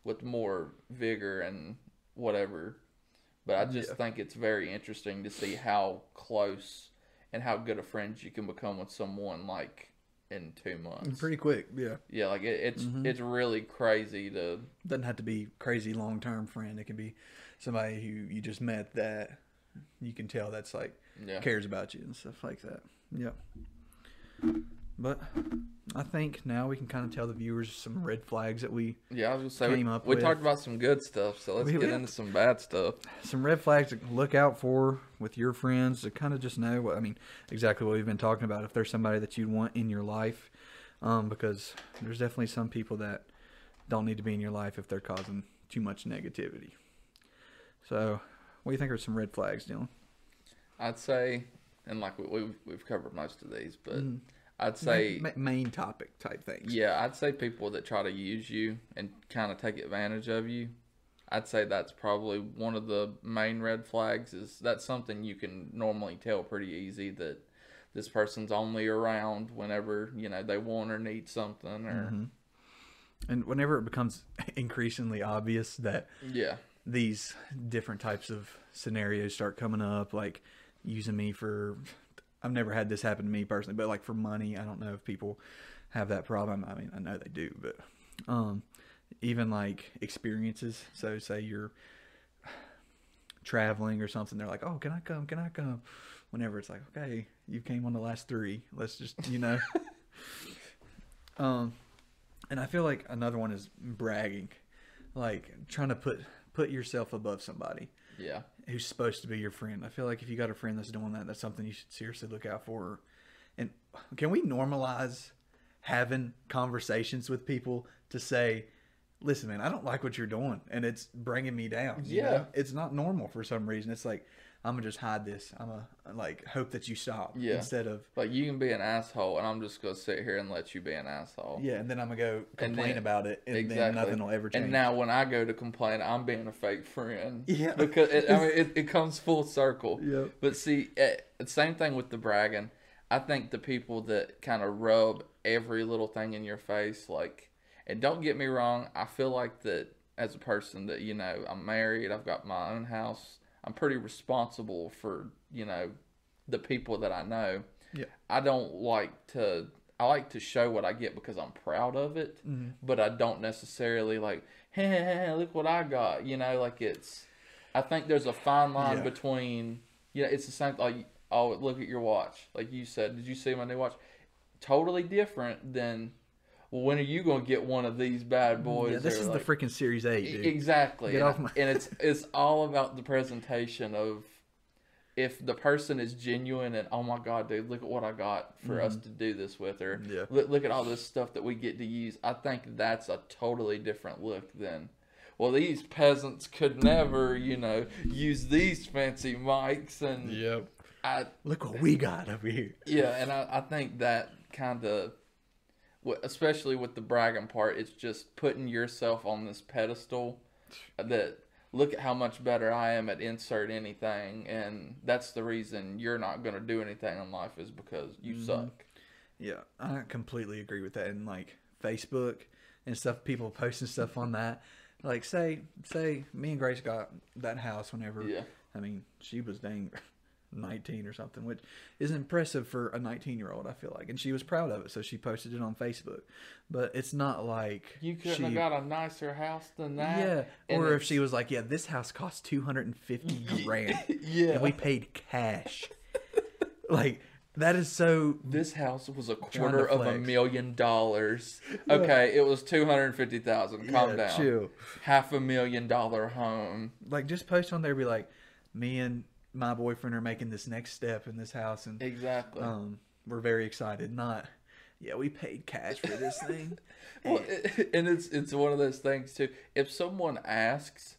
with more vigor and whatever. But I just Yeah. think it's very interesting to see how close and how good of friends you can become with someone like in two months. Pretty quick, yeah. yeah, like it, it's Mhm. it's really crazy to Doesn't have to be crazy long term friend. It can be somebody who you just met that you can tell that's like yeah. cares about you and stuff like that. Yep. But I think now we can kind of tell the viewers some red flags that we Yeah, I was just saying came we, up we with. talked about some good stuff, so let's We- get into some bad stuff. some red flags to look out for with your friends to kind of just know what I mean exactly what we've been talking about if there's somebody that you'd want in your life um, because there's definitely some people that don't need to be in your life if they're causing too much negativity. So, what do you think are some red flags, Dylan? I'd say, and like we, we've we've covered most of these, but Mhm. I'd say Ma- ma- main topic type things. Yeah, I'd say people that try to use you and kind of take advantage of you. I'd say that's probably one of the main red flags. Is that's something you can normally tell pretty easy that this person's only around whenever you know they want or need something or Mhm. And whenever it becomes increasingly obvious that yeah, these different types of scenarios start coming up, like using me for. I've never had this happen to me personally, but like for money, I don't know if people have that problem. I mean, I know they do, but um, even like experiences. So, say you're traveling or something, they're like, "Oh, can I come? Can I come?" Whenever it's like, "Okay, you came on the last three. Let's just, you know." um, and I feel like another one is bragging, like trying to put put yourself above somebody yeah, who's supposed to be your friend. I feel like if you got a friend that's doing that, that's something you should seriously look out for. And can we normalize having conversations with people to say, "Listen, man, I don't like what you're doing, and it's bringing me down." you Yeah. know? it's not normal for some reason. It's like I'm gonna just hide this. I'm gonna like hope that you stop Yeah. instead of like you can be an asshole, and I'm just gonna sit here and let you be an asshole. yeah, and then I'm gonna go complain then- about it, and then exactly. nothing will ever change. And now when I go to complain, I'm being a fake friend. Yeah. because it, I mean it, it comes full circle. Yeah. But see, eh, same thing with the bragging. I think the people that kind of rub every little thing in your face, like, and don't get me wrong, I feel like that as a person that you know I'm married, I've got my own house, I'm pretty responsible for you know the people that I know. Yeah. I don't like to. I like to show what I get because I'm proud of it, Mhm. but I don't necessarily like, hey, look what I got. You know, like it's. I think there's a fine line Yeah. between, you know, it's the same. Like, oh, look at your watch. Like you said, did you see my new watch? totally different than well, when are you gonna get one of these bad boys? Yeah, this is like- the freaking Series 8, dude. Exactly. Get and, off my- and it's it's all about the presentation of if the person is genuine and oh my god, dude, look at what I got for us to do this with, or Mm-hmm. Yeah. look, look at all this stuff that we get to use. I think that's a totally different look than. Well, these peasants could never, you know, use these fancy mics, and Yep. I, Look what we got over here. yeah, and I, I think that kind of, especially with the bragging part, it's just putting yourself on this pedestal that look at how much better I am at insert anything, and that's the reason you're not going to do anything in life is because you Mm-hmm. suck. Yeah, I completely agree with that. And like Facebook and stuff, people posting stuff on that. Like, say, say, me and Grace got that house whenever. Yeah. I mean, she was dang nineteen or something, which is impressive for a nineteen-year-old. I feel like, and she was proud of it, so she posted it on Facebook. But it's not like You couldn't she, have got a nicer house than that. Yeah, And or if she was like, "Yeah, this house cost two hundred and fifty grand, Yeah. and we paid cash." like that is so This house was a quarter of a million dollars. Okay, it was two hundred fifty thousand. Calm Yeah, down. chill. Half a million dollar home. like just post on there be like me and my boyfriend are making this next step in this house and Exactly. um we're very excited. Not yeah we paid cash for this thing. Well, it, and it's it's one of those things too. If someone asks,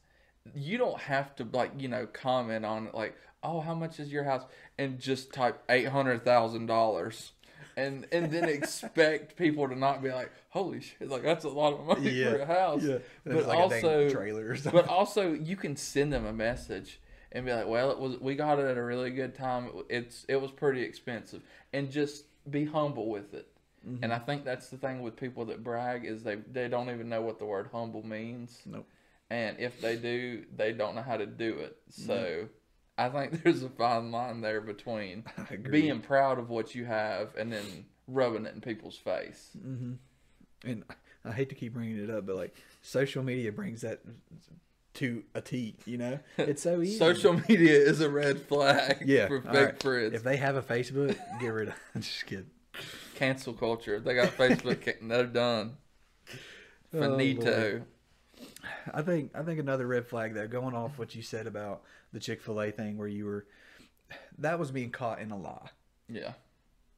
you don't have to like you know comment on it like, oh, how much is your house, and just type eight hundred thousand dollars, and and then expect people to not be like, holy shit, like that's a lot of money yeah for a house. yeah. But like also, trailer or something. but also you can send them a message and be like, well, it was we got it at a really good time. It's it was pretty expensive, and just be humble with it. Mm-hmm. And I think that's the thing with people that brag is they they don't even know what the word humble means. Nope. And if they do, they don't know how to do it. So I think there's a fine line there between being proud of what you have and then rubbing it in people's face. and I hate to keep bringing it up but like social media brings that to a T you know it's so easy Social media is a red flag yeah for fake right. friends. if they have a Facebook get rid of I'm just kidding Cancel culture. If They got Facebook. they're done. Oh, Finito. I think I think another red flag though, going off what you said about the Chick Fil A thing, where you were, that was being caught in a lie. yeah.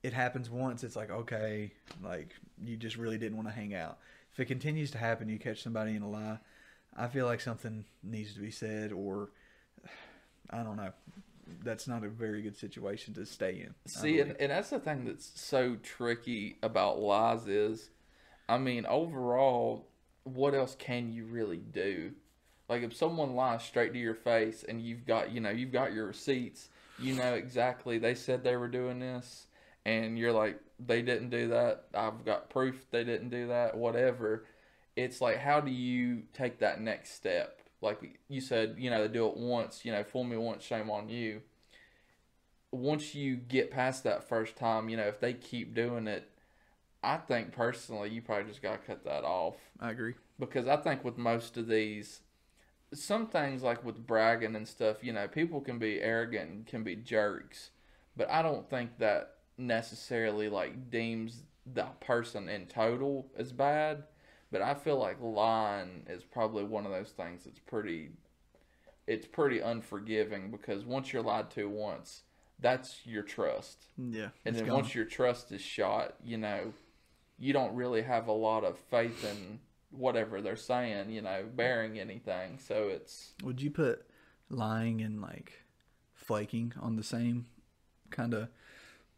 It happens once, it's like okay, like you just really didn't want to hang out. If it continues to happen, you catch somebody in a lie. I feel like something needs to be said, or I don't know. That's not a very good situation to stay in. See, and, and that's the thing that's so tricky about lies is, I mean, overall, what else can you really do? Like if someone lies straight to your face and you've got, you know, you've got your receipts, you know exactly they said they were doing this, and you're like, they didn't do that. I've got proof they didn't do that. Whatever. It's like, how do you take that next step? Like you said, you know, they do it once. You know, fool me once, shame on you once you get past that first time, you know, if they keep doing it, I think personally you probably just got to cut that off I agree. because I think with most of these, some things like with bragging and stuff, you know, people can be arrogant and can be jerks, but I don't think that necessarily like deems the person in total as bad. But I feel like lying is probably one of those things that's pretty, it's pretty unforgiving because once you're lied to once, that's your trust. Yeah, And then gone. once your trust is shot, you know, you don't really have a lot of faith in whatever they're saying, you know, bearing anything. So it's Would you put lying and like flaking on the same kind of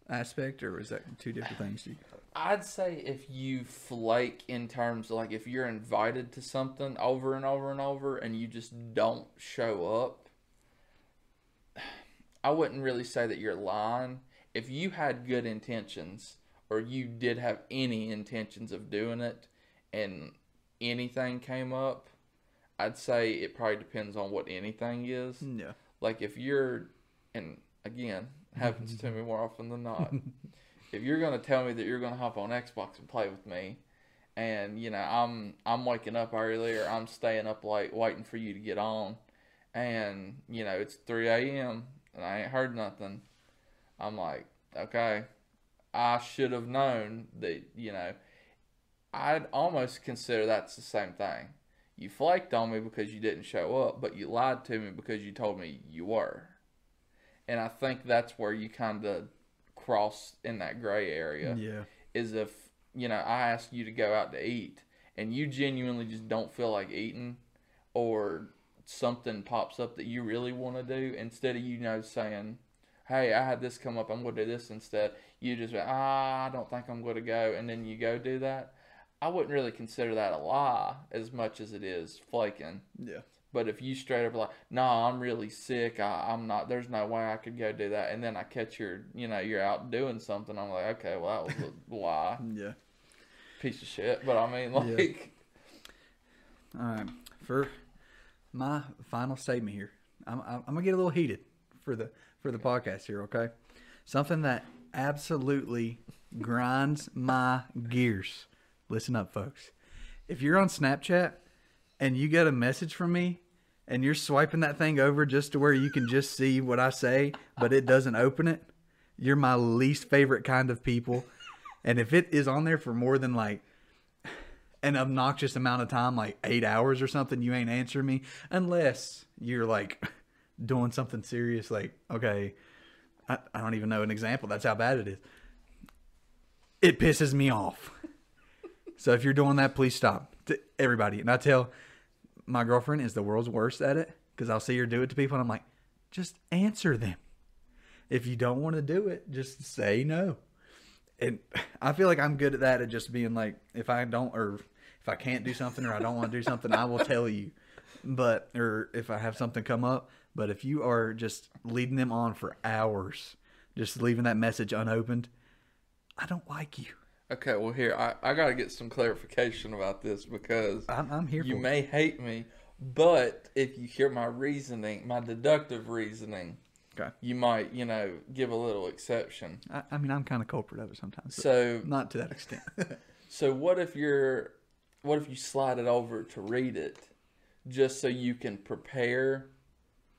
aspect, or is that two different things? I'd say if you flake in terms of like if you're invited to something over and over and over and you just don't show up, I wouldn't really say that you're lying. If you had good intentions or you did have any intentions of doing it and anything came up, I'd say it probably depends on what anything is. Yeah. Like if you're, and again, happens to me more often than not. If you're gonna tell me that you're gonna hop on Xbox and play with me, and you know I'm I'm waking up early or I'm staying up late waiting for you to get on, and you know it's 3 a.m. and I ain't heard nothing, I'm like, okay, I should have known that, you know, I'd almost consider that's the same thing. You flaked on me because you didn't show up, but you lied to me because you told me you were. And I think that's where you kind of cross in that gray area Yeah. is if, you know, I ask you to go out to eat and you genuinely just don't feel like eating or something pops up that you really want to do instead of you know saying, "Hey, I had this come up. I'm going to do this instead." You just "Ah, I don't think I'm going to go," and then you go do that. I wouldn't really consider that a lie as much as it is flaking. Yeah. But if you straight up like, "No, I'm really sick. I, I'm not. There's no way I could go do that," and then I catch your, you know, you're out doing something. I'm like, okay, well, that was a lie, Yeah. piece of shit. But I mean, Yeah. like, All right. For my final statement here, I'm, I'm, I'm gonna get a little heated for the for the podcast here. Okay, something that absolutely grinds my gears. Listen up, folks. If you're on Snapchat and you get a message from me and you're swiping that thing over just to where you can just see what I say, but it doesn't open it, you're my least favorite kind of people. And if it is on there for more than like an obnoxious amount of time, like eight hours or something, you ain't answering me unless you're like doing something serious. Like, okay, I, I don't even know an example. That's how bad it is. It pisses me off. so if you're doing that, please stop. To everybody. And I tell my girlfriend is the world's worst at it because I'll see her do it to people and I'm like, just answer them. If you don't want to do it, just say no and I feel like I'm good at that at just being like if I don't or if I can't do something or I don't want to do something, I will tell you. But or if I have something come up, but if you are just leading them on for hours, just leaving that message unopened, I don't like you. Okay, well, here I, I got to get some clarification about this because I'm, I'm here you may hate me, but if you hear my reasoning, my deductive reasoning. Okay. you might, you know, give a little exception. I, I mean, I'm kind of culprit of it sometimes, So, not to that extent. so what if you're, what if you slide it over to read it, just so you can prepare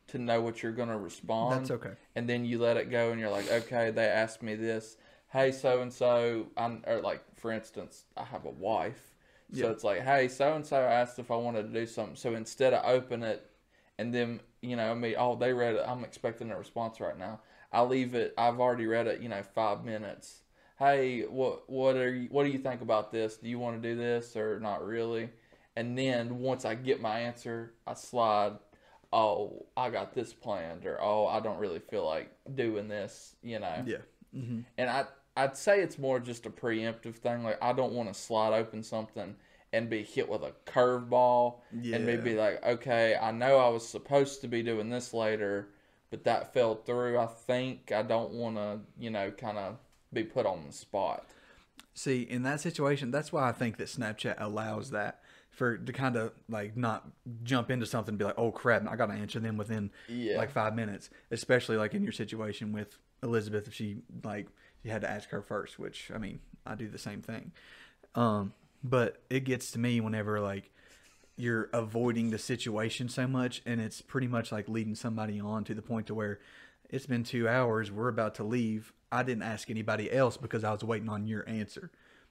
to know what you're going to respond? That's okay. and then you let it go and you're like okay they asked me this hey so and so or like for instance i have a wife. So Yeah. it's like hey so and so asked if i wanted to do something. So instead of open it and then you know me oh they read it i'm expecting a response right now. I leave it i've already read it you know five minutes. Hey what what are you what do you think about this? Do you want to do this or not really? And then once i get my answer i slide oh, I got this planned, or oh, I don't really feel like doing this, you know. yeah. hmm And I I'd say it's more just a preemptive thing. Like I don't want to slide open something and be hit with a curveball and maybe like, okay, I know I was supposed to be doing this later, but that fell through. I think I don't want to, you know, kind of be put on the spot. See, in that situation, that's why I think that Snapchat allows that for to kind of like not jump into something and be like, oh crap, I got to answer them within Yeah. like five minutes. Especially like in your situation with Elizabeth, if she like you had to ask her first, which I mean, I do the same thing. Um, but it gets to me whenever like you're avoiding the situation so much, and it's pretty much like leading somebody on to the point to where it's been two hours, we're about to leave. I didn't ask anybody else because I was waiting on your answer.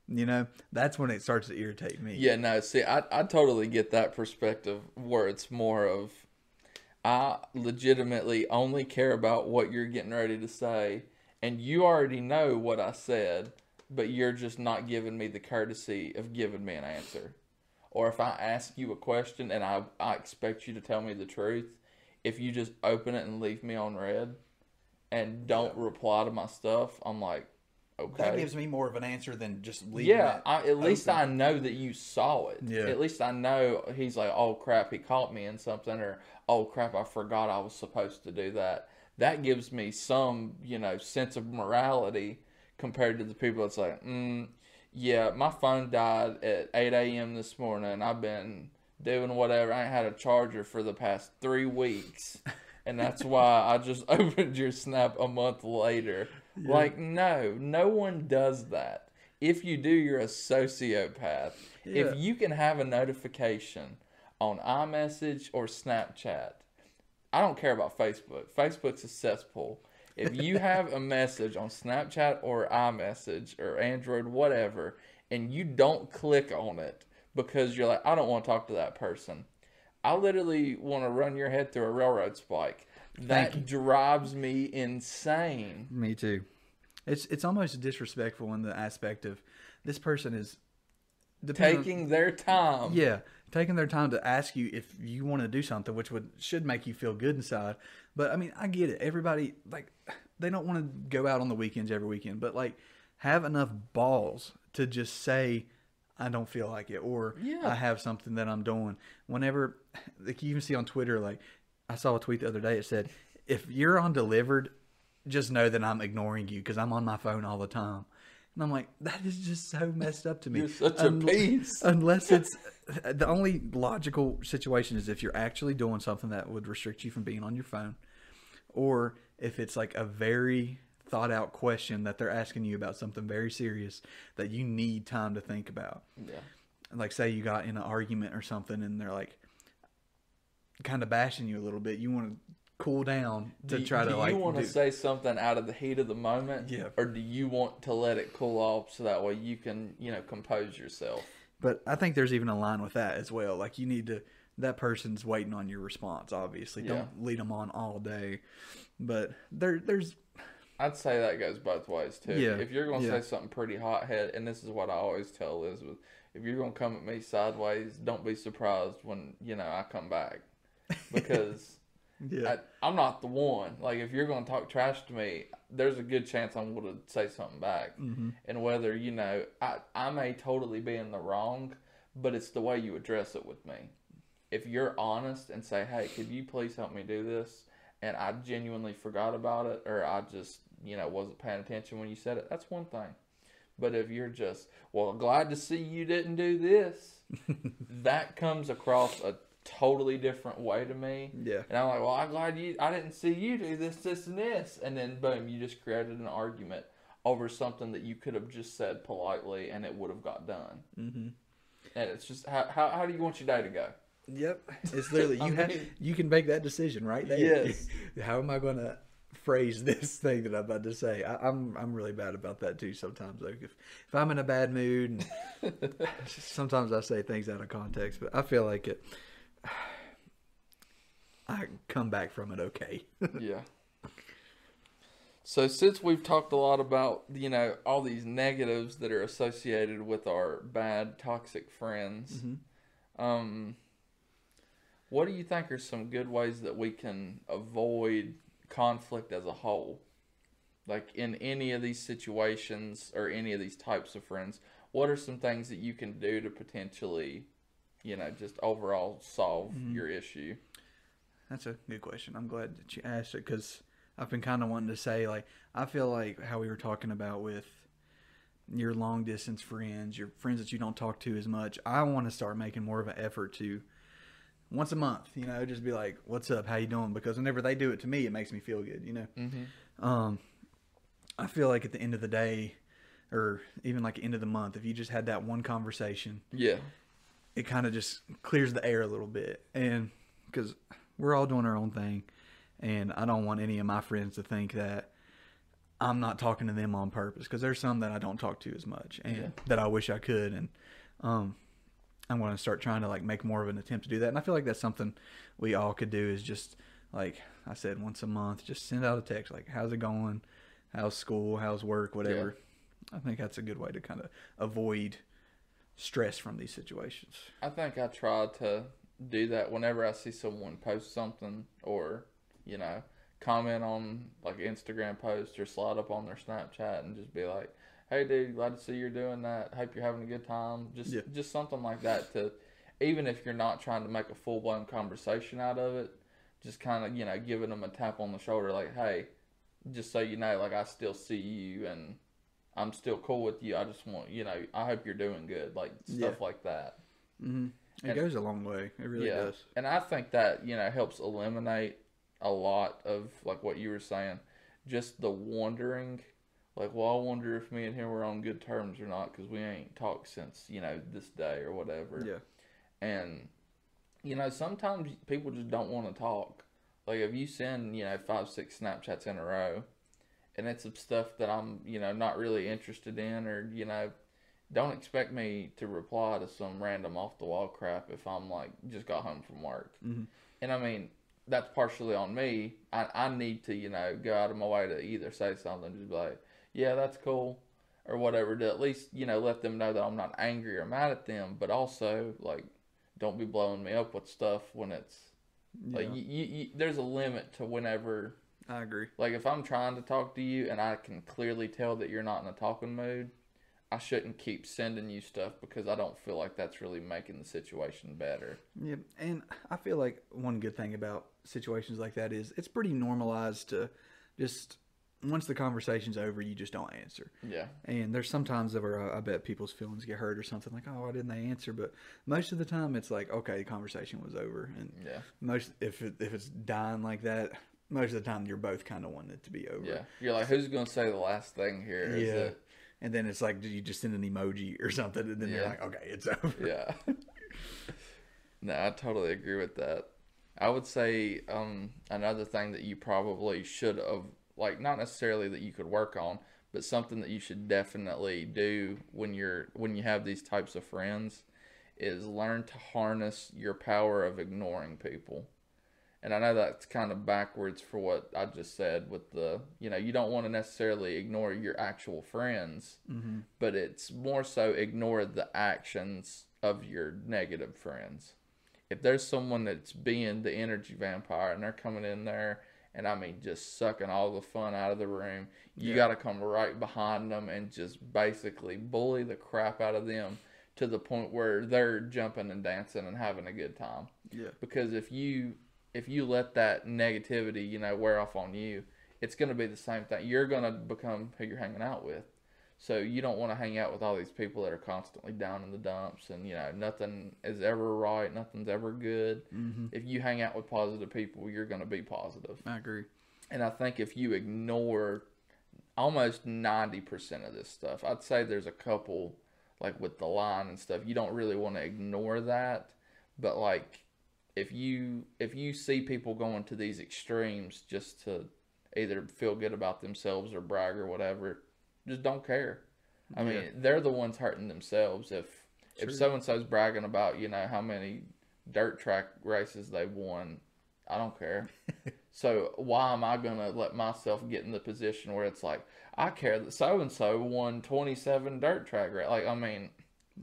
You know, that's when it starts to irritate me. Yeah, no, see, I, I totally get that perspective where it's more of, I legitimately only care about what you're getting ready to say, and you already know what I said, but you're just not giving me the courtesy of giving me an answer. Or if I ask you a question and I, I expect you to tell me the truth, if you just open it and leave me on read and don't reply to my stuff, I'm like, okay. That gives me more of an answer than just leaving Yeah, I, at least open. I know that you saw it. Yeah. At least I know he's like, oh crap, he caught me in something, or oh crap, I forgot I was supposed to do that. That gives me some, you know, sense of morality compared to the people that's like, mm, yeah, my phone died at 8 a.m. this morning. I've been doing whatever. I ain't had a charger for the past three weeks. And that's why I just opened your snap a month later. Like, no, no one does that. If you do, you're a sociopath. Yeah. If you can have a notification on iMessage or Snapchat, I don't care about Facebook. Facebook's a cesspool. If you have a message on Snapchat or iMessage or Android, whatever, and you don't click on it because you're like, I don't want to talk to that person, I literally want to run your head through a railroad spike. That drives me insane. Me too. It's it's almost disrespectful in the aspect of this person is depending on- Taking their time. yeah taking their time to ask you if you want to do something, which would should make you feel good inside. But I mean, I get it. Everybody like they don't want to go out on the weekends every weekend, but like have enough balls to just say I don't feel like it or Yeah. I have something that I'm doing. Whenever like you even see on Twitter like I saw a tweet the other day it said if you're on delivered just know that I'm ignoring you because I'm on my phone all the time. And I'm like, that is just so messed up to me. You're such a piece. Unless it's the only logical situation is if you're actually doing something that would restrict you from being on your phone, or if it's like a very thought out question that they're asking you about something very serious that you need time to think about. Yeah. Like, say you got in an argument or something and they're like kind of bashing you a little bit. You want to cool down to do, try do to like do you want to say something out of the heat of the moment Yeah. or do you want to let it cool off so that way you can you know compose yourself But I think there's even a line with that as well. Like you need to that person's waiting on your response. Obviously, Yeah. don't lead them on all day. But there, there's i'd say that goes both ways too Yeah, if you're going to yeah. say something pretty hot head and this is what i always tell elizabeth if you're to come at me sideways don't be surprised when you know i come back because yeah, I, i'm not the one. Like if you're going to talk trash to me there's a good chance i'm going to say something back. Hmm and whether you know I, I may totally be in the wrong but it's the way you address it with me. If you're honest and say hey could you please help me do this? And i genuinely forgot about it or i just you know wasn't paying attention when you said it that's one thing. But if you're just well glad to see you didn't do this that comes across a totally different way to me yeah, and I'm like, well, I'm glad you. I didn't see you do this, this, and this, and then boom, you just created an argument over something that you could have just said politely, and it would have got done. hmm And it's just how how, how do you want your day to go? yep. It's literally you have mean- you can make that decision right there. Yes. How am I going to phrase this thing that I'm about to say? I, I'm I'm really bad about that too. Sometimes like if if I'm in a bad mood, and sometimes I say things out of context, but I feel like it. I come back from it okay. yeah. So since we've talked a lot about you know all these negatives that are associated with our bad toxic friends, Mm-hmm. um, what do you think are some good ways that we can avoid conflict as a whole? Like in any of these situations or any of these types of friends, what are some things that you can do to potentially, you know, just overall solve Mm-hmm. your issue? That's a good question. I'm glad that you asked it because I've been kind of wanting to say like I feel like how we were talking about with your long distance friends, your friends that you don't talk to as much. I want to start making more of an effort to once a month, you know, just be like, "What's up? How you doing?" Because whenever they do it to me, it makes me feel good, you know. Mm-hmm. Um, I feel like at the end of the day, or even like end of the month, if you just had that one conversation, Yeah. It kind of just clears the air a little bit. And because we're all doing our own thing, and I don't want any of my friends to think that I'm not talking to them on purpose because there's some that I don't talk to as much and Yeah. that I wish I could. And um, I'm going to start trying to like make more of an attempt to do that. And I feel like that's something we all could do is just like I said, once a month, just send out a text like, "How's it going? How's school? How's work? Whatever." I think that's a good way to kind of avoid stress from these situations. I think I try to do that whenever I see someone post something or, you know, comment on like Instagram post or slide up on their Snapchat and just be like, "Hey, dude, glad to see you're doing that. Hope you're having a good time." Just Yeah. just something like that to, even if you're not trying to make a full blown conversation out of it, just kind of you know giving them a tap on the shoulder like, "Hey, just so you know, like I still see you and." I'm still cool with you. I just want, you know, I hope you're doing good, like stuff like that. hmm It And- goes a long way. It really yeah. does. And I think that, you know, helps eliminate a lot of like what you were saying, just the wondering, like, well, I wonder if me and him were on good terms or not because we ain't talked since, you know, this day or whatever. Yeah. And, you know, sometimes people just don't want to talk. Like, if you send, you know, five, six Snapchats in a row and it's some stuff that I'm, you know, not really interested in, or you know, don't expect me to reply to some random off the wall crap if I'm like just got home from work. Mhm. And I mean, that's partially on me. I I need to, you know, go out of my way to either say something, just be like, yeah, that's cool, or whatever, to at least you know let them know that I'm not angry or mad at them, but also like, don't be blowing me up with stuff when it's like you, you, you, there's a limit to whenever I agree. like if I'm trying to talk to you and I can clearly tell that you're not in a talking mood, I shouldn't keep sending you stuff because I don't feel like that's really making the situation better. Yeah, and I feel like one good thing about situations like that is it's pretty normalized to just once the conversation's over, you just don't answer. Yeah. And there's sometimes where I bet people's feelings get hurt or something like, oh, why didn't they answer? But most of the time, it's like, okay, the conversation was over, and Yeah. most if it, if it's dying like that, most of the time you're both kind of wanting it to be over. Yeah. You're like, who's gonna say the last thing here? Is Yeah. it And then it's like do you just send an emoji or something, and then you're like, okay, it's over. Yeah. no, I totally agree with that. I would say um, another thing that you probably should have, like, not necessarily that you could work on, but something that you should definitely do when you're when you have these types of friends is learn to harness your power of ignoring people. And I know that's kind of backwards for what I just said with the, you know, you don't want to necessarily ignore your actual friends, Mm-hmm. but it's more so ignore the actions of your negative friends. If there's someone that's being the energy vampire and they're coming in there and I mean just sucking all the fun out of the room, you Yeah. got to come right behind them and just basically bully the crap out of them to the point where they're jumping and dancing and having a good time Yeah. because if you if you let that negativity you know wear off on you it's going to be the same thing. You're going to become who you're hanging out with. So you don't want to hang out with all these people that are constantly down in the dumps and you know nothing is ever right nothing's ever good. Mm-hmm. if you hang out with positive people you're going to be positive. I agree. and i think if you ignore almost 90% of this stuff i'd say there's a couple like with the line and stuff you don't really want to ignore that. But like if you if you see people going to these extremes just to either feel good about themselves or brag or whatever just don't care i mean they're the ones hurting themselves if if so and so's bragging about you know how many dirt track races they've won i don't care so why am i going to let myself get in the position where it's like i care that so and so won 27 dirt track ra-. like i mean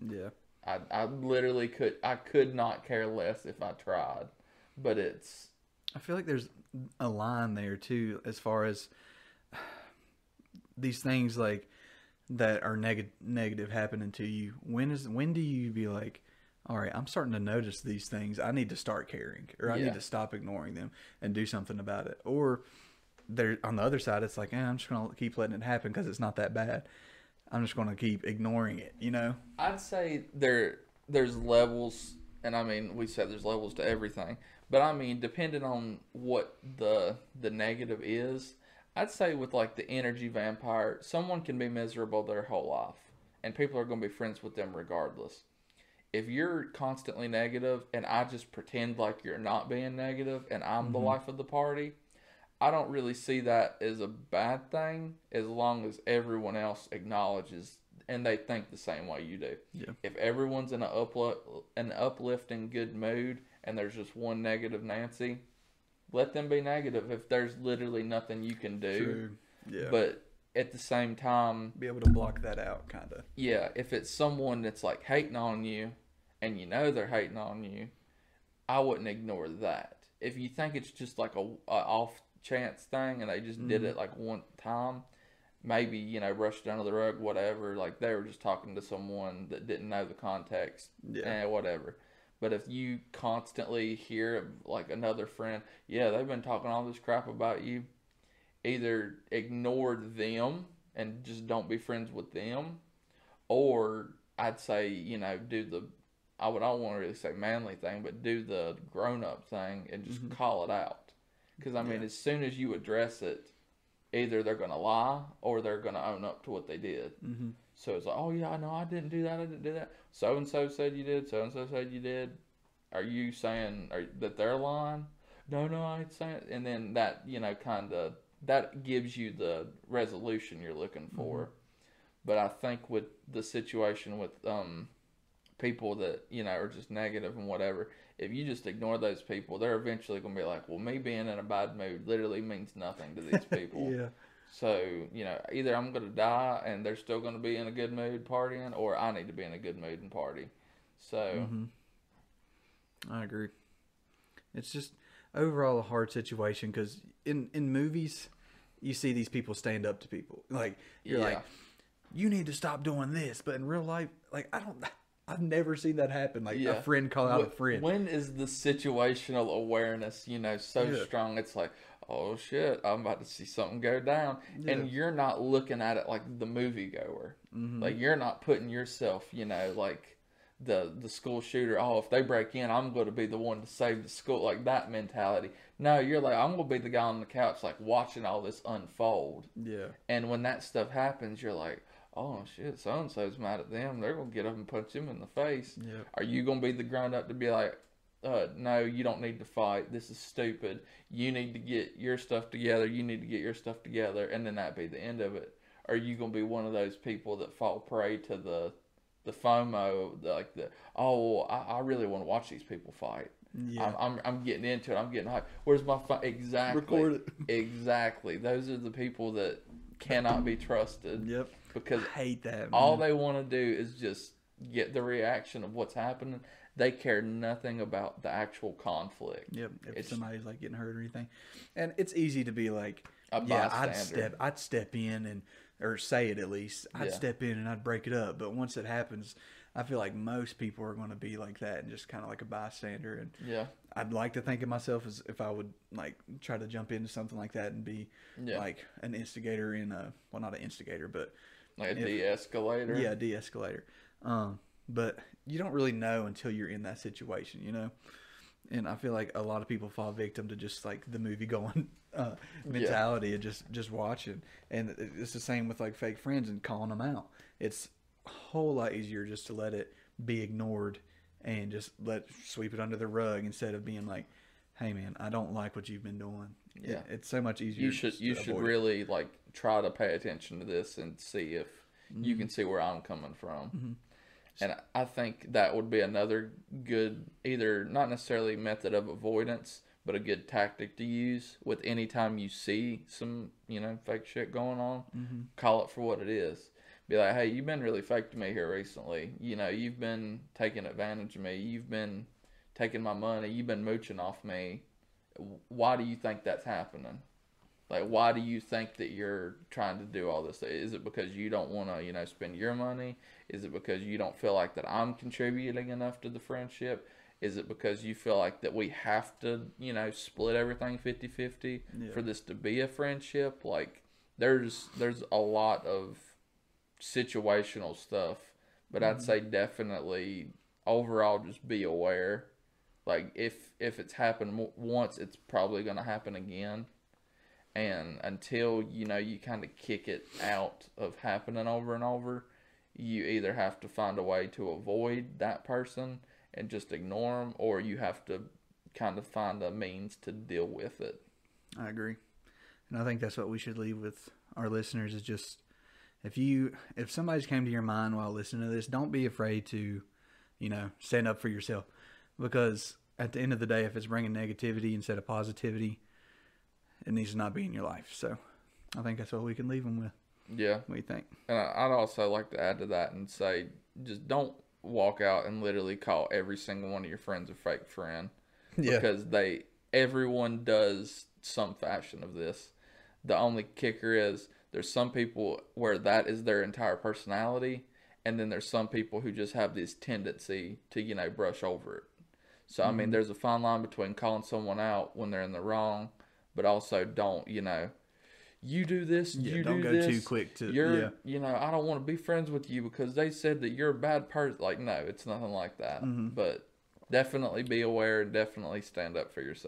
Yeah. I, I literally could I could not care less if I tried, but it's I feel like there's a line there too, as far as these things like that are neg- negative happening to you. When is when do you be like, all right, I'm starting to notice these things. I need to start caring, or I Yeah. need to stop ignoring them and do something about it. Or there on the other side, it's like, eh, I'm just gonna keep letting it happen because it's not that bad. I'm just gonna keep ignoring it. You know? I'd say there there's levels, and I mean we said there's levels to everything, but I mean depending on what the the negative is, I'd say with like the energy vampire, someone can be miserable their whole life, and people are going to be friends with them regardless. If you're constantly negative, and I just pretend like you're not being negative, and I'm the Mhm. life of the party, I don't really see that as a bad thing as long as everyone else acknowledges and they think the same way you do. Yeah. If everyone's in an upli- an uplifting good mood and there's just one negative Nancy, let them be negative if there's literally nothing you can do. True. Yeah. But at the same time, be able to block that out, kind of. yeah, if it's someone that's like hating on you and you know they're hating on you, I wouldn't ignore that. If you think it's just like a, a off chance thing and they just did Mhm. it like one time, maybe, you know, rushed under the rug, whatever, like they were just talking to someone that didn't know the context, Yeah. eh, whatever. But if you constantly hear like another friend, yeah, they've been talking all this crap about you, either ignore them and just don't be friends with them, or I'd say, you know, do the I would I don't want to really say manly thing, but do the grown up thing and just Mhm. call it out. Because I mean, Yeah. as soon as you address it, either they're gonna lie or they're gonna own up to what they did. Mm-hmm. So it's like, oh yeah, no, I didn't do that. I didn't do that. So and so said you did. So and so said you did. Are you saying are, that they're lying? No, no, I ain't saying. And then that you know kind of that gives you the resolution you're looking for. Mm-hmm. But I think with the situation with um people that you know are just negative and whatever, if you just ignore those people, they're eventually going to be like, well, me being in a bad mood literally means nothing to these people. yeah. So, you know, either I'm going to die and they're still going to be in a good mood partying, or I need to be in a good mood and party. So, Mm-hmm. I agree. It's just overall a hard situation because in in movies, you see these people stand up to people. Like you're Yeah. like, you need to stop doing this, but in real life, like I don't. I've never seen that happen. Like Yeah. a friend call out a friend. when is the situational awareness, you know, so Yeah. strong? It's like, oh shit, I'm about to see something go down, and you're not looking at it like the moviegoer. Mhm. Like you're not putting yourself, you know, like the the school shooter. Oh, if they break in, I'm going to be the one to save the school. Like that mentality. No, you're like, I'm going to be the guy on the couch, like watching all this unfold. yeah. And when that stuff happens, you're like, oh shit, so and so's mad at them. They're gonna get up and punch him in the face. Yeah. Are you gonna be the grown up to be like, uh, no, you don't need to fight. This is stupid. You need to get your stuff together. You need to get your stuff together, and then that be the end of it. Are you gonna be one of those people that fall prey to the the FOMO, the, like the oh, I, I really want to watch these people fight. Yeah. I'm, I'm I'm getting into it. I'm getting hyped. Where's my exactly Record it. exactly? Those are the people that cannot be trusted Yep. Because I hate that. all they want to do is just get the reaction of what's happening. They care nothing about the actual conflict. Yep. If It's- somebody's like getting hurt or anything, and it's easy to be like, A yeah, I'd step, I'd step in and or say it at least. I'd Yeah. step in and I'd break it up. But once it happens, I feel like most people are going to be like that and just kind of like a bystander. And Yeah, I'd like to think of myself as if I would like try to jump into something like that and be Yeah. like an instigator in a well, not an instigator, but like a If- de-escalator. yeah, de-escalator. Um, but you don't really know until you're in that situation, you know. And I feel like a lot of people fall victim to just like the movie going uh, mentality and just just watching. And it's the same with like fake friends and calling them out. It's a whole lot easier just to let it be ignored and just let sweep it under the rug instead of being like, "Hey, man, I don't like what you've been doing." It- Yeah. it's so much easier. you should you should avoid it. really like try to pay attention to this and see if you Mm-hmm. can see where I'm coming from. And I think that would be another good either not necessarily method of avoidance, but a good tactic to use with any time you see some, you know, fake shit going on. Mm-hmm. Call it for what it is. Be like, hey, you've been really fake to me here recently. You know, you've been taking advantage of me. You've been taking my money. You've been mooching off me. Why do you think that's happening? Like, why do you think that you're trying to do all this? Is it because you don't want to, you know, spend your money? Is it because you don't feel like that I'm contributing enough to the friendship? Is it because you feel like that we have to, you know, split everything 50-50 Yeah. for this to be a friendship? Like, there's there's a lot of situational stuff, but I'd mm-hmm. say definitely overall just be aware. Like if if it's happened once, it's probably going to happen again. And until you know you kind of kick it out of happening over and over, you either have to find a way to avoid that person and just ignore them, or you have to kind of find a means to deal with it. I agree. And I think that's what we should leave with our listeners is just if you if somebody's came to your mind while listening to this, don't be afraid to, you know, stand up for yourself. Because at the end of the day, if it's bringing negativity instead of positivity, it needs to not be in your life. So I think that's what we can leave them with. Yeah. What do you think? And I- I'd also like to add to that and say, just don't walk out and literally call every single one of your friends a fake friend Yeah. because they everyone does some fashion of this. The only kicker is there's some people where that is their entire personality, and then there's some people who just have this tendency to you know brush over it. So I mean, there's a fine line between calling someone out when they're in the wrong, but also don't you know. You do this. Yeah, you don't do go this, too quick to- You're, yeah. you know, I don't want to be friends with you because they said that you're a bad person. Like, no, it's nothing like that. Mm-hmm. But definitely be aware and definitely stand up for yourself.